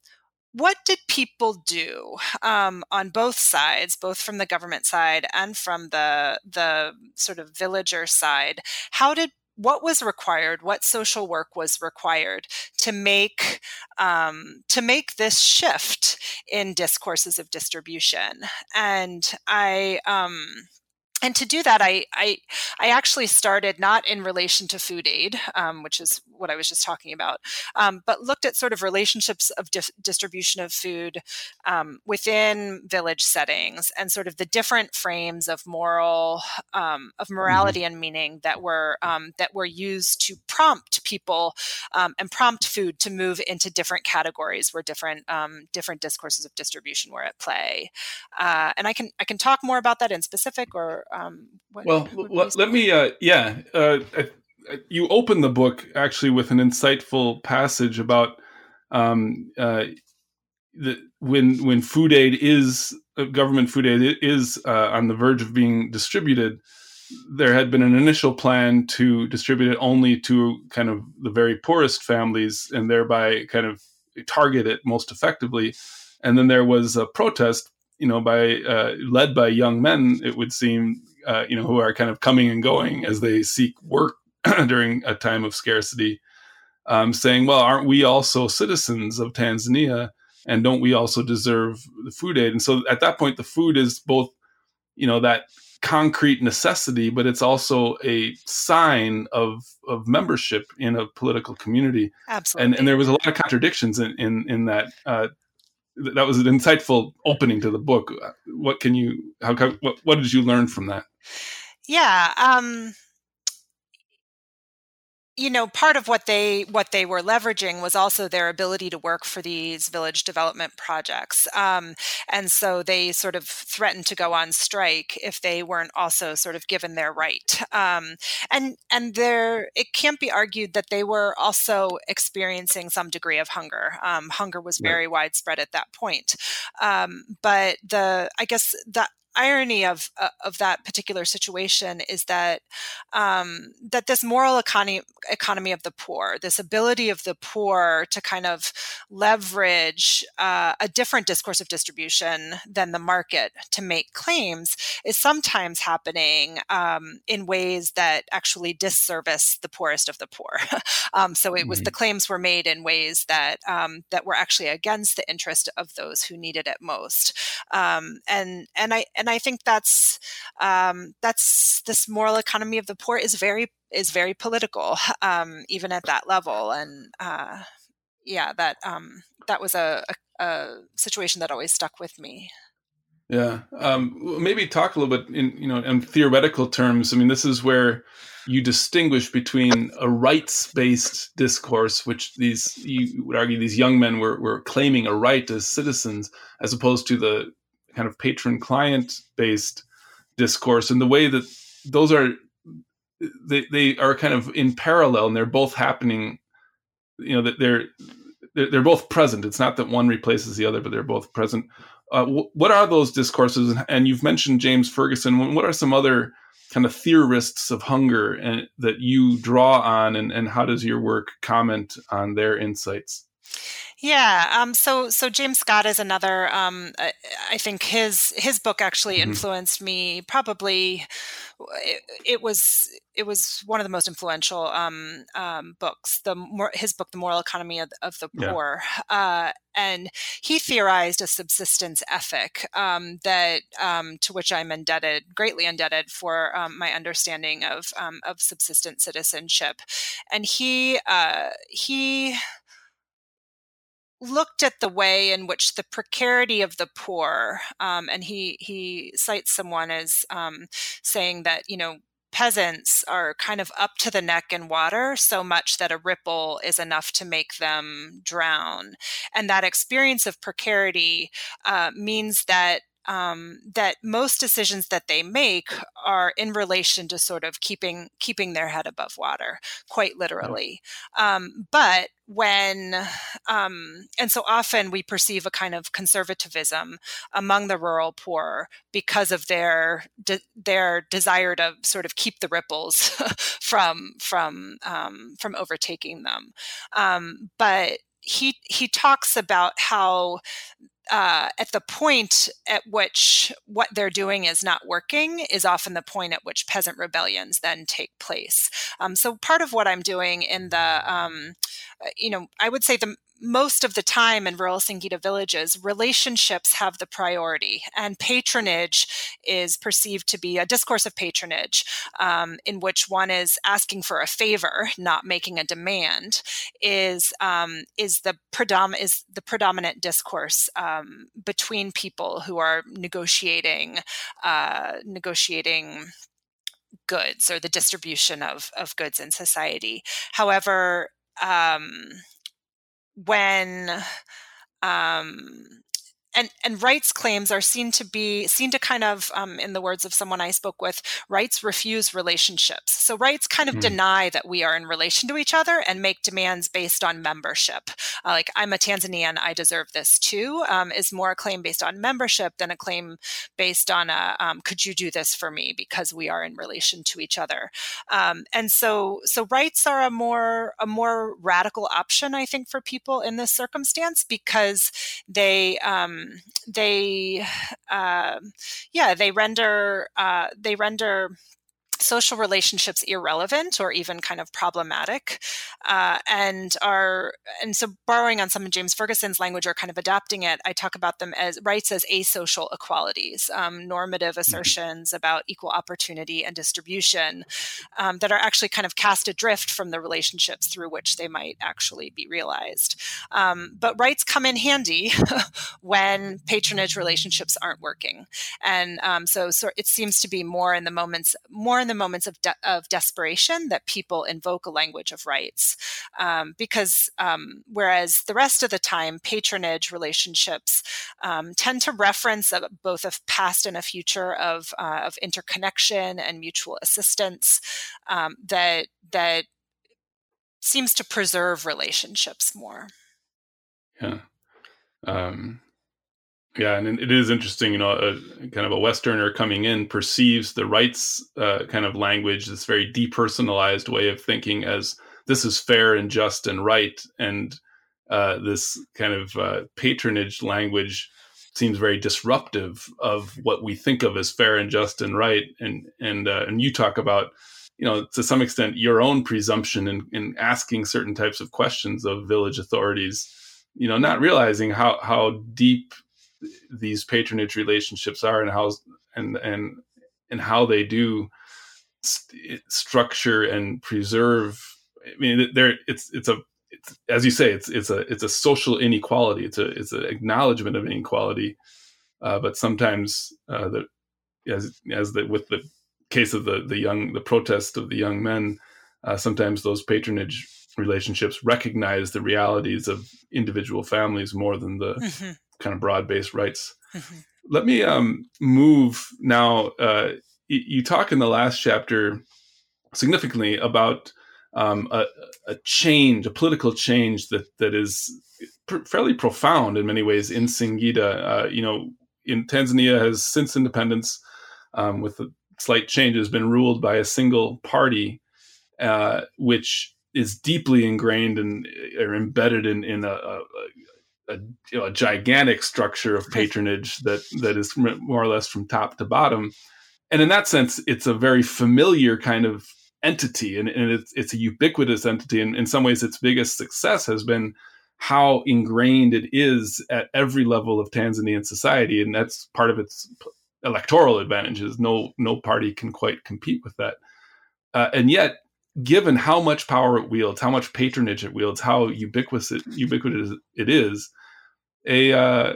what did people do um, on both sides, both from the government side and from the the sort of villager side? How did what was required? What social work was required to make um, to make this shift in discourses of distribution? And I. Um, and to do that, I, I, I actually started not in relation to food aid, um, which is what I was just talking about, um, but looked at sort of relationships of di- distribution of food um, within village settings and sort of the different frames of moral um, of mm-hmm. morality mm-hmm. and meaning that were um, that were used to prompt people um, and prompt food to move into different categories where different different discourses of distribution were at play. Uh, and I can I can talk more about that in specific or um, what, well, what let me, uh, yeah, uh, you open the book actually with an insightful passage about um, uh, the, when when food aid is uh, government food aid is uh, on the verge of being distributed. There had been an initial plan to distribute it only to kind of the very poorest families and thereby kind of target it most effectively. And then there was a protest you know, by uh, led by young men, it would seem, uh, you know, who are kind of coming and going as they seek work during a time of scarcity, um, saying, "Well, aren't we also citizens of Tanzania, and don't we also deserve the food aid?" And so, at that point, the food is both, you know, that concrete necessity, but it's also a sign of of membership in a political community. Absolutely. And, and there was a lot of contradictions in in, in that uh, that was an insightful opening to the book. What can you? How? What, what did you learn from that? Yeah. Um, you know part of what they what they were leveraging was also their ability to work for these village development projects. Um, and so they sort of threatened to go on strike if they weren't also sort of given their right. Um, and and there it can't be argued that they were also experiencing some degree of hunger. Um, hunger was very right. widespread at that point. Um, but the i guess that irony of uh, of that particular situation is that um, that this moral economy economy of the poor, this ability of the poor to kind of leverage uh, a different discourse of distribution than the market to make claims, is sometimes happening um, in ways that actually disservice the poorest of the poor. um, so it was mm-hmm. the claims were made in ways that um, that were actually against the interest of those who needed it most. Um, and and I and I think that's um, that's this moral economy of the poor is very is very political, um, even at that level. And uh, yeah, that um, that was a, a, a, situation that always stuck with me. Yeah, um, maybe talk a little bit in you know in theoretical terms. I mean, this is where you distinguish between a rights-based discourse, which these you would argue these young men were, were claiming a right as citizens, as opposed to the kind of patron client based discourse and the way that those are they, they are kind of in parallel and they're both happening you know that they're they're both present. It's not that one replaces the other but they're both present. Uh, what are those discourses? And you've mentioned james ferguson. What are some other kind of theorists of hunger and that you draw on and, and how does your work comment on their insights Yeah. Um, so so James Scott is another. Um, I, I think his his book actually mm-hmm. influenced me. Probably, it, it, was it was one of the most influential um, um, books. The more, his book, The Moral Economy of, of the Poor, yeah. uh, and he theorized a subsistence ethic um, that um, to which I'm indebted, greatly indebted for um, my understanding of of subsistence citizenship. And he uh, he looked at the way in which the precarity of the poor, um, and he he cites someone as um, saying that you know peasants are kind of up to the neck in water so much that a ripple is enough to make them drown, and that experience of precarity uh, means that um, that most decisions that they make are in relation to sort of keeping keeping their head above water, quite literally. Um, but when um, and so often we perceive a kind of conservatism among the rural poor because of their de- their desire to sort of keep the ripples from from um, from overtaking them. Um, but he he talks about how uh, at the point at which what they're doing is not working is often the point at which peasant rebellions then take place. Um, so part of what I'm doing in the, um, uh, you know, I would say the most of the time in rural Singida villages, relationships have the priority, and patronage is perceived to be a discourse of patronage um, in which one is asking for a favor, not making a demand. Is um, is the predom- is the predominant discourse um, between people who are negotiating uh, negotiating goods or the distribution of, of goods in society. However, um, when um, and and rights claims are seen to be seen to kind of um, in the words of someone i spoke with rights refuse relationships. So rights kind of mm. deny that we are in relation to each other and make demands based on membership. Uh, like i'm a tanzanian i deserve this too um, is more a claim based on membership than a claim based on a um, could you do this for me because we are in relation to each other? Um, and so so rights are a more a more radical option i think for people in this circumstance because they um, they uh, yeah they render uh, they render social relationships irrelevant or even kind of problematic uh, and are and so borrowing on some of james ferguson's language or kind of adapting it i talk about them as rights as asocial equalities um, normative mm-hmm. assertions about equal opportunity and distribution um, that are actually kind of cast adrift from the relationships through which they might actually be realized um, but rights come in handy when patronage relationships aren't working and um, so, so it seems to be more in the moments more in the moments of, de- of desperation that people invoke a language of rights. Um, because um, whereas the rest of the time, patronage relationships um, tend to reference a, both a past and a future of, uh, of interconnection and mutual assistance um, that, that seems to preserve relationships more. Yeah. Um, yeah, and it is interesting, you know, a kind of a Westerner coming in perceives the rights uh, kind of language, this very depersonalized way of thinking, as this is fair and just and right, and uh, this kind of uh, patronage language seems very disruptive of what we think of as fair and just and right. And and uh, and you talk about, you know, to some extent, your own presumption in, in asking certain types of questions of village authorities, you know, not realizing how how deep these patronage relationships are and how and and and how they do st- structure and preserve i mean there it's it's a it's, as you say it's it's a it's a social inequality. It's a it's an acknowledgement of inequality. Uh, but sometimes uh, the as as the with the case of the the young the protest of the young men uh, sometimes those patronage relationships recognize the realities of individual families more than the mm-hmm kind of broad based rights. Mm-hmm. Let me um, move now. Uh, y- you talk in the last chapter significantly about um, a, a, change, a political change that that is pr- fairly profound in many ways in Singida. Uh, you know, in Tanzania has since independence, um, with a slight change, has been ruled by a single party, uh, which is deeply ingrained and or embedded in, in a, a, a, you know, a gigantic structure of patronage that that is more or less from top to bottom. And in that sense, it's a very familiar kind of entity, and, and it's it's a ubiquitous entity. And in some ways, its biggest success has been how ingrained it is at every level of Tanzanian society, and that's part of its electoral advantages. No no party can quite compete with that. Uh, and yet, given how much power it wields, how much patronage it wields, how ubiquitous it, ubiquitous it is, a, uh,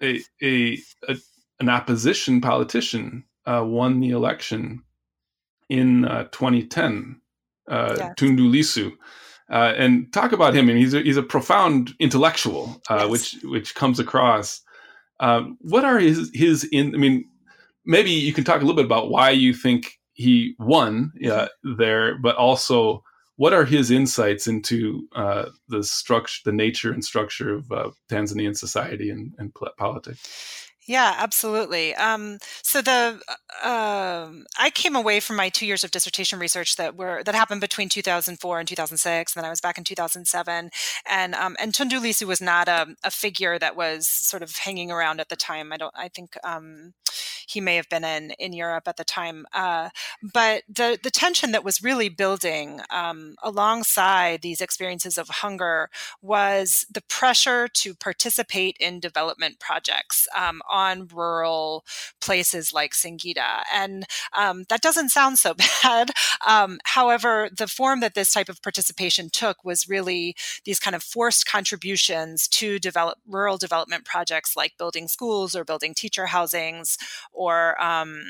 a, a, a, an opposition politician uh, won the election in uh, 2010, uh, yeah. Tundu Lissu. Uh, and talk about him. I mean, he's a, he's a profound intellectual, uh, yes. which which comes across. what are his his in? I mean, maybe you can talk a little bit about why you think he won uh, there, but also what are his insights into uh, the structure, the nature and structure of uh, Tanzanian society and, and politics? Yeah, absolutely. Um, so the uh, I came away from my two years of dissertation research that were that happened between 2004 and 2006, and then I was back in 2007. And um, and Tundu Lissu was not a, a, figure that was sort of hanging around at the time. I don't. I think um, he may have been in in Europe at the time. Uh, but the the tension that was really building um, alongside these experiences of hunger was the pressure to participate in development projects um, on rural places like Singida. And um, that doesn't sound so bad. Um, however, the form that this type of participation took was really these kind of forced contributions to develop rural development projects like building schools or building teacher housings or um,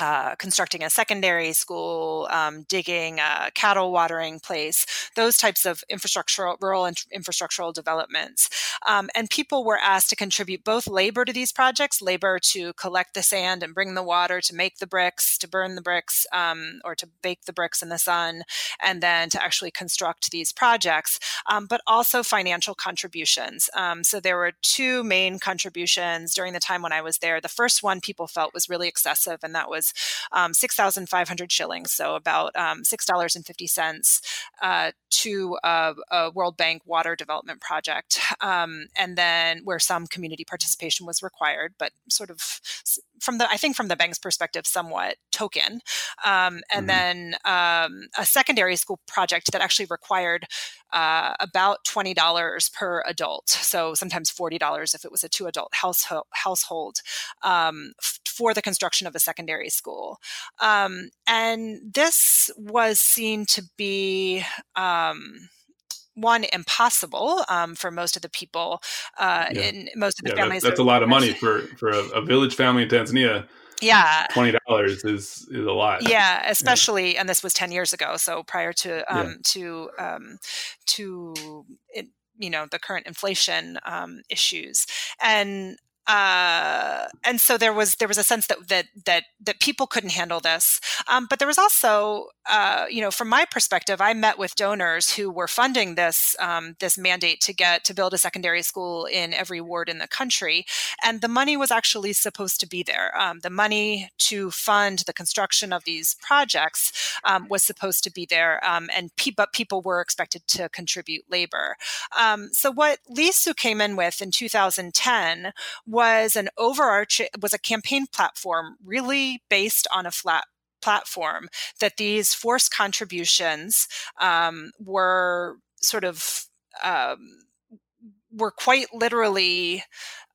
uh, constructing a secondary school, um, digging a cattle watering place, those types of infrastructural, rural in- infrastructural developments. Um, and people were asked to contribute both labor to these projects, labor to collect the sand and bring the water, to make the bricks, to burn the bricks, um, or to bake the bricks in the sun, and then to actually construct these projects, um, but also financial contributions. Um, so there were two main contributions during the time when I was there. The first one people felt was really excessive, and that was was um, 6,500 shillings, so about um, $6.50 uh, to a, a, World Bank water development project. Um, and then where some community participation was required, but sort of from the, I think from the bank's perspective, somewhat token. Um, and mm-hmm. then um, a secondary school project that actually required uh, about $20 per adult. So sometimes $40 if it was a two adult household, household um, for the construction of a secondary school. Um, and this was seen to be um, one impossible um, for most of the people uh, yeah. in most of the yeah, families. That, that's a lot of money for for a, a, village family in Tanzania. Yeah, twenty dollars is is a lot. Yeah, especially, yeah. and this was ten years ago, so prior to um, to um, to it, you know the current inflation um, issues, and uh, and so there was there was a sense that that that that people couldn't handle this. Um, but there was also, uh, you know, from my perspective, I met with donors who were funding this um, this mandate to get to build a secondary school in every ward in the country, and the money was actually supposed to be there. Um, the money to fund the construction of these projects um, was supposed to be there, um, and pe- but people were expected to contribute labor. Um, so what Lissu came in with in 2010 was an overarching was a campaign platform really based on a flat platform that these forced contributions um, were sort of um, were quite literally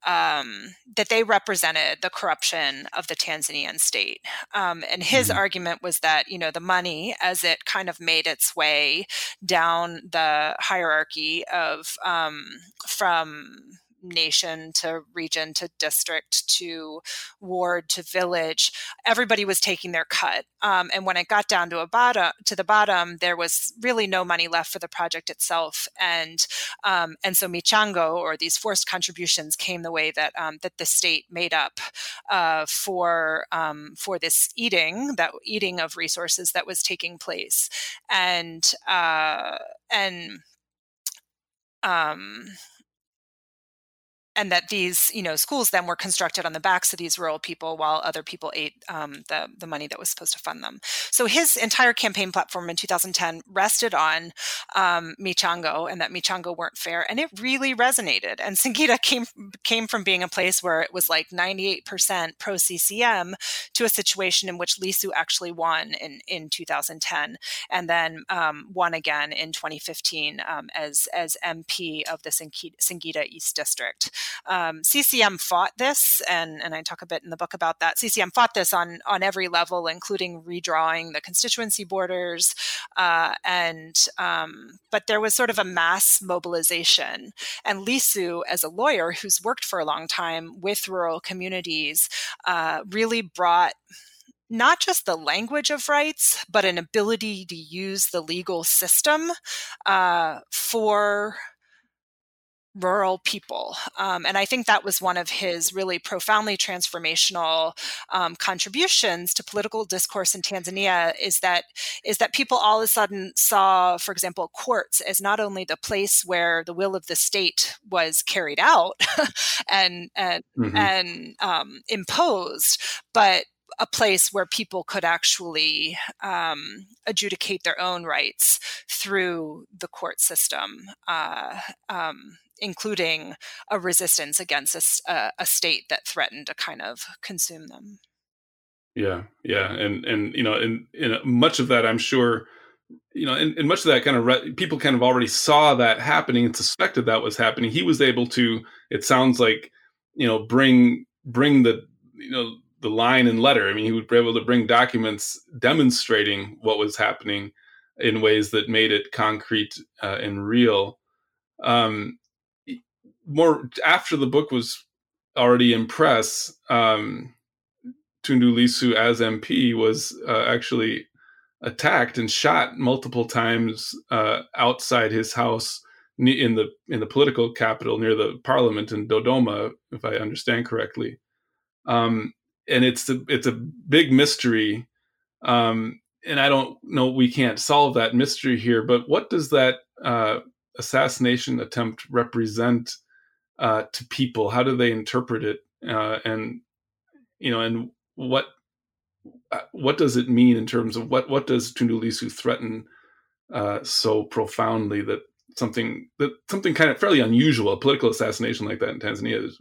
um, that they represented the corruption of the Tanzanian state. Um, and his mm-hmm. argument was that, you know, the money, as it kind of made its way down the hierarchy of um, from nation to region to district to ward to village everybody was taking their cut um, and when it got down to a bottom to the bottom there was really no money left for the project itself and um, and so michango or these forced contributions came the way that um, that the state made up uh, for um, for this eating that eating of resources that was taking place. And uh, and um, and that these you know schools then were constructed on the backs of these rural people while other people ate um, the the money that was supposed to fund them. So his entire campaign platform in 2010 rested on um, Michango and that Michango weren't fair, and it really resonated. And Singida came came from being a place where it was like 98% pro CCM to a situation in which Lissu actually won in in 2010, and then um, won again in 2015 um, as as MP of the Singida East District. Um, CCM fought this, and, and I talk a bit in the book about that. CCM fought this on, on every level, including redrawing the constituency borders. Uh, and um, but there was sort of a mass mobilization. And Lissu, as a lawyer who's worked for a long time with rural communities, uh, really brought not just the language of rights, but an ability to use the legal system uh, for rural people. Um, and I think that was one of his really profoundly transformational um, contributions to political discourse in Tanzania is that is that people all of a sudden saw, for example, courts as not only the place where the will of the state was carried out and and mm-hmm. and um, imposed, but a place where people could actually um, adjudicate their own rights through the court system. Uh, um, including a resistance against a, a state that threatened to kind of consume them. Yeah, yeah, and and you know, in in much of that, I'm sure, you know, and, and much of that kind of re- people kind of already saw that happening and suspected that was happening. He was able to, it sounds like, you know, bring bring the you know the line and letter. I mean, he would be able to bring documents demonstrating what was happening in ways that made it concrete uh, and real. Um, more after the book was already in press, um, Tundu Lissu as MP was uh, actually attacked and shot multiple times uh, outside his house in the in the political capital near the parliament in Dodoma, if I understand correctly. Um, and it's a, it's a big mystery, um, and I don't know. We can't solve that mystery here. But what does that uh, assassination attempt represent uh, to people? How do they interpret it? Uh, and you know, and what uh, what does it mean in terms of what what does Tundu Lissu threaten uh, so profoundly that something that something kind of fairly unusual, a political assassination like that in Tanzania is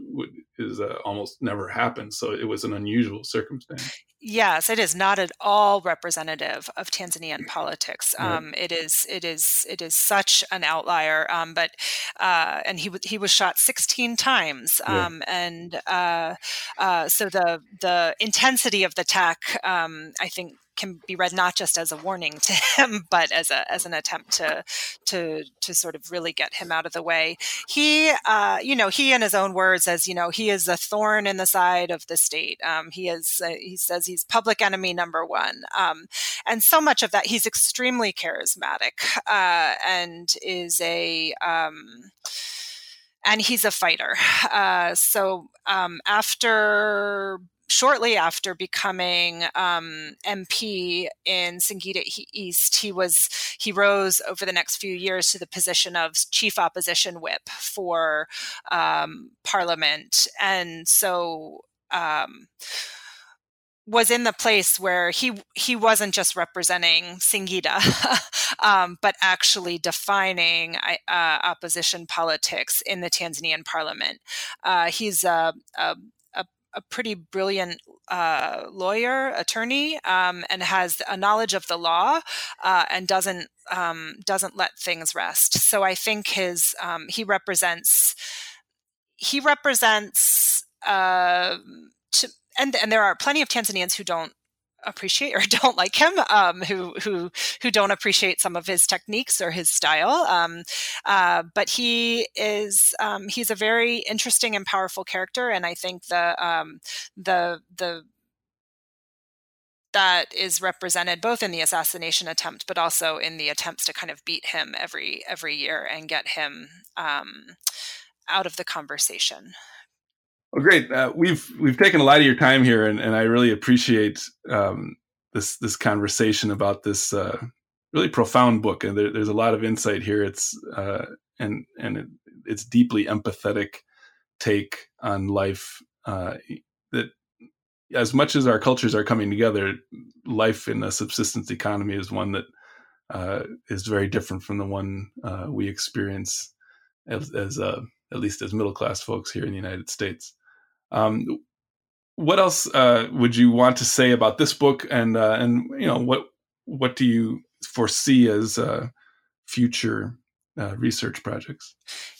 is uh, almost never happened. So it was an unusual circumstance. Yes, it is not at all representative of Tanzanian politics. Um, it is it is it is such an outlier. Um, but uh, and he he was shot 16 times. Um, yeah. And uh, uh, so the the intensity of the attack, um, I think can be read not just as a warning to him, but as a as an attempt to to to sort of really get him out of the way. He, uh, you know, he in his own words says, you know, he is a thorn in the side of the state. Um, he is, uh, he says, he's public enemy number one, um, and so much of that he's extremely charismatic uh, and is a. Um, and he's a fighter. Uh, so um, after shortly after becoming um, MP in Singida East, he was he rose over the next few years to the position of chief opposition whip for um, Parliament, and so. Um, was in the place where he he wasn't just representing Singida, um, but actually defining uh, opposition politics in the Tanzanian parliament. Uh, he's a, a, a pretty brilliant uh, lawyer, attorney, um, and has a knowledge of the law, uh, and doesn't um, doesn't let things rest. So I think his um, he represents he represents uh, to, and and there are plenty of Tanzanians who don't appreciate or don't like him, um, who who who don't appreciate some of his techniques or his style. Um, uh, but he is um, he's a very interesting and powerful character, and I think the um, the the that is represented both in the assassination attempt, but also in the attempts to kind of beat him every every year and get him um, out of the conversation. Well, great. Uh, we've we've taken a lot of your time here, and, and I really appreciate um, this this conversation about this uh, really profound book. And there, there's a lot of insight here. It's uh, and and it, it's deeply empathetic take on life. Uh, that as much as our cultures are coming together, life in a subsistence economy is one that uh, is very different from the one uh, we experience as, as uh, at least as middle class folks here in the United States. Um, what else uh, would you want to say about this book, and uh, and you know what what do you foresee as uh, future uh, research projects?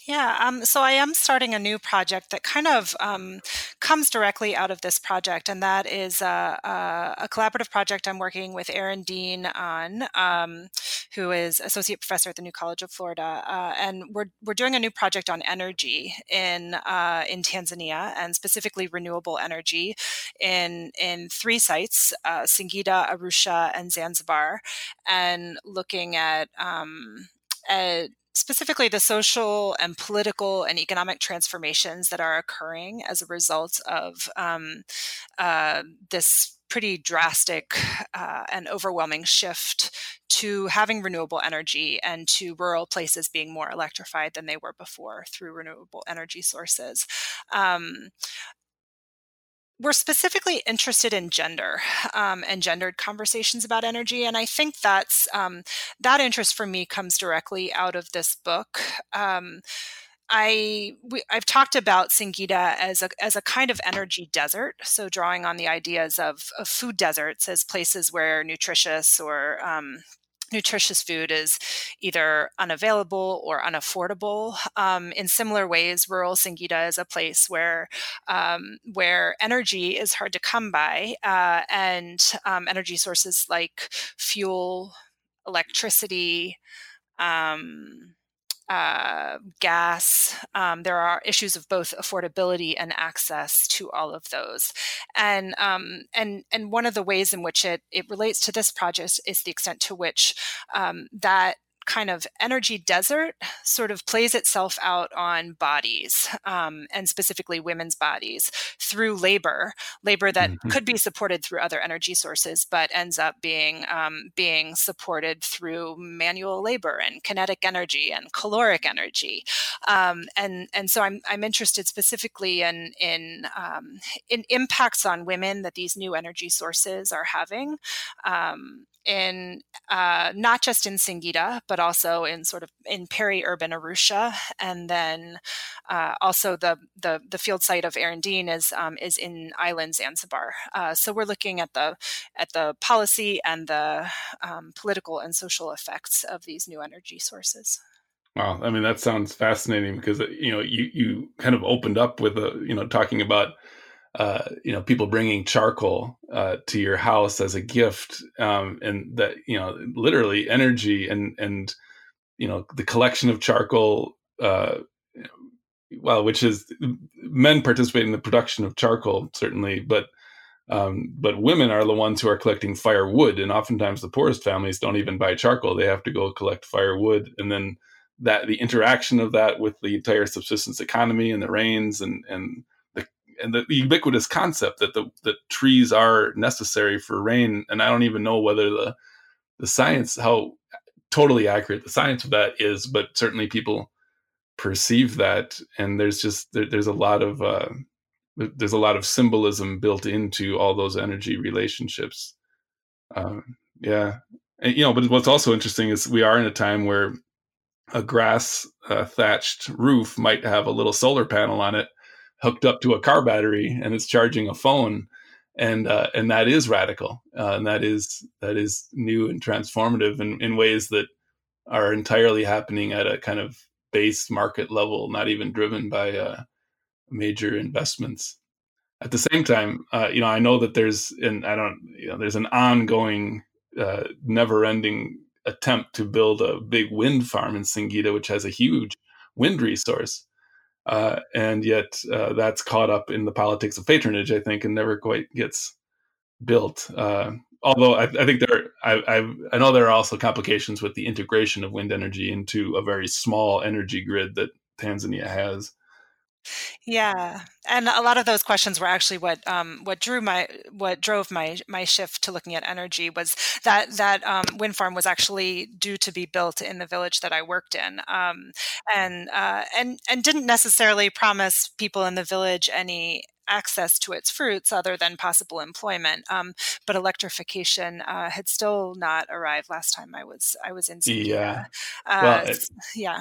Yeah, um, so I am starting a new project that kind of um, comes directly out of this project, and that is a, a, a collaborative project I'm working with Erin Dean on, um, who is associate professor at the New College of Florida, uh, and we're we're doing a new project on energy in uh, in Tanzania, and specifically renewable energy in in three sites: uh, Singida, Arusha, and Zanzibar, and looking at um, at specifically the social and political and economic transformations that are occurring as a result of um, uh, this pretty drastic uh, and overwhelming shift to having renewable energy and to rural places being more electrified than they were before through renewable energy sources. Um, we're specifically interested in gender um, and gendered conversations about energy, and I think that's um, that interest for me comes directly out of this book. Um, I we, I've talked about Singida as a as a kind of energy desert, so drawing on the ideas of, of food deserts as places where nutritious or um, nutritious food is either unavailable or unaffordable. Um, in similar ways, rural Singida is a place where um, where energy is hard to come by, uh, and um, energy sources like fuel, electricity. Um, uh, gas. Um, there are issues of both affordability and access to all of those, and um, and and one of the ways in which it it relates to this project is the extent to which um, that kind of energy desert sort of plays itself out on bodies um, and specifically women's bodies through labor labor that mm-hmm. could be supported through other energy sources but ends up being um, being supported through manual labor and kinetic energy and caloric energy um, and and so I'm, I'm interested specifically in in um, in impacts on women that these new energy sources are having um, in uh, not just in Singida, but also in sort of in peri-urban Arusha, and then uh, also the, the, the field site of Dean is um, is in island Zanzibar. Uh, so we're looking at the at the policy and the um, political and social effects of these new energy sources. Wow, I mean that sounds fascinating because you know you you kind of opened up with a you know talking about uh, you know people bringing charcoal uh, to your house as a gift um, and that you know literally energy and and you know the collection of charcoal uh, well which is men participate in the production of charcoal certainly but um, but women are the ones who are collecting firewood and oftentimes the poorest families don't even buy charcoal. They have to go collect firewood and then that the interaction of that with the entire subsistence economy and the rains and and and the, ubiquitous concept that the that trees are necessary for rain. And I don't even know whether the the science how totally accurate the science of that is, but certainly people perceive that, and there's just there, there's a lot of uh, there's a lot of symbolism built into all those energy relationships. Um, yeah, and, you know, but what's also interesting is we are in a time where a grass uh, thatched roof might have a little solar panel on it hooked up to a car battery and it's charging a phone. And uh, and that is radical uh, and that is that is new and transformative in, in ways that are entirely happening at a kind of base market level not even driven by uh, major investments. At the same time uh, you know i know that there's and i don't you know there's an ongoing uh, never ending attempt to build a big wind farm in singida which has a huge wind resource uh, and yet uh, that's caught up in the politics of patronage, I think, and never quite gets built. Uh, although I, I, think there, I, I, I, know there are also complications with the integration of wind energy into a very small energy grid that Tanzania has. Yeah, and a lot of those questions were actually what um, what drew my what drove my my shift to looking at energy was that that um, wind farm was actually due to be built in the village that I worked in, um, and uh, and and didn't necessarily promise people in the village any access to its fruits other than possible employment. Um, but electrification uh, had still not arrived last time I was I was in Singida. Yeah. Uh, Well, it- yeah.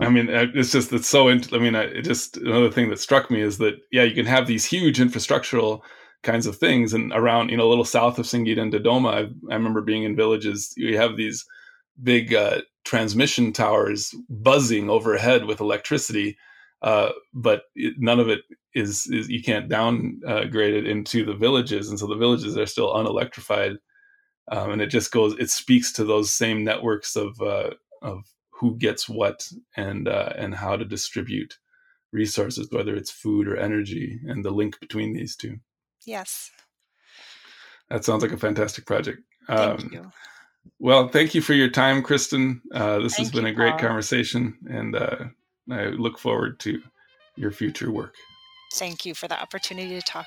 I mean, uh, it's just it's so. int- I mean, I- it just another thing that struck me is that yeah, you can have these huge infrastructural kinds of things, and around you know a little south of Singida and Dodoma, I, I remember being in villages. You have these big uh, transmission towers buzzing overhead with electricity, uh, but it, none of it is, is you can't downgrade it into the villages, and so the villages are still unelectrified. Um, and it just goes. It speaks to those same networks of uh, of who gets what and uh, and how to distribute resources, whether it's food or energy, and the link between these two. Yes. That sounds like a fantastic project. Thank Um, you. Well, thank you for your time, Kristin. Uh, this has been a great conversation, and uh, I look forward to your future work. Thank you for the opportunity to talk.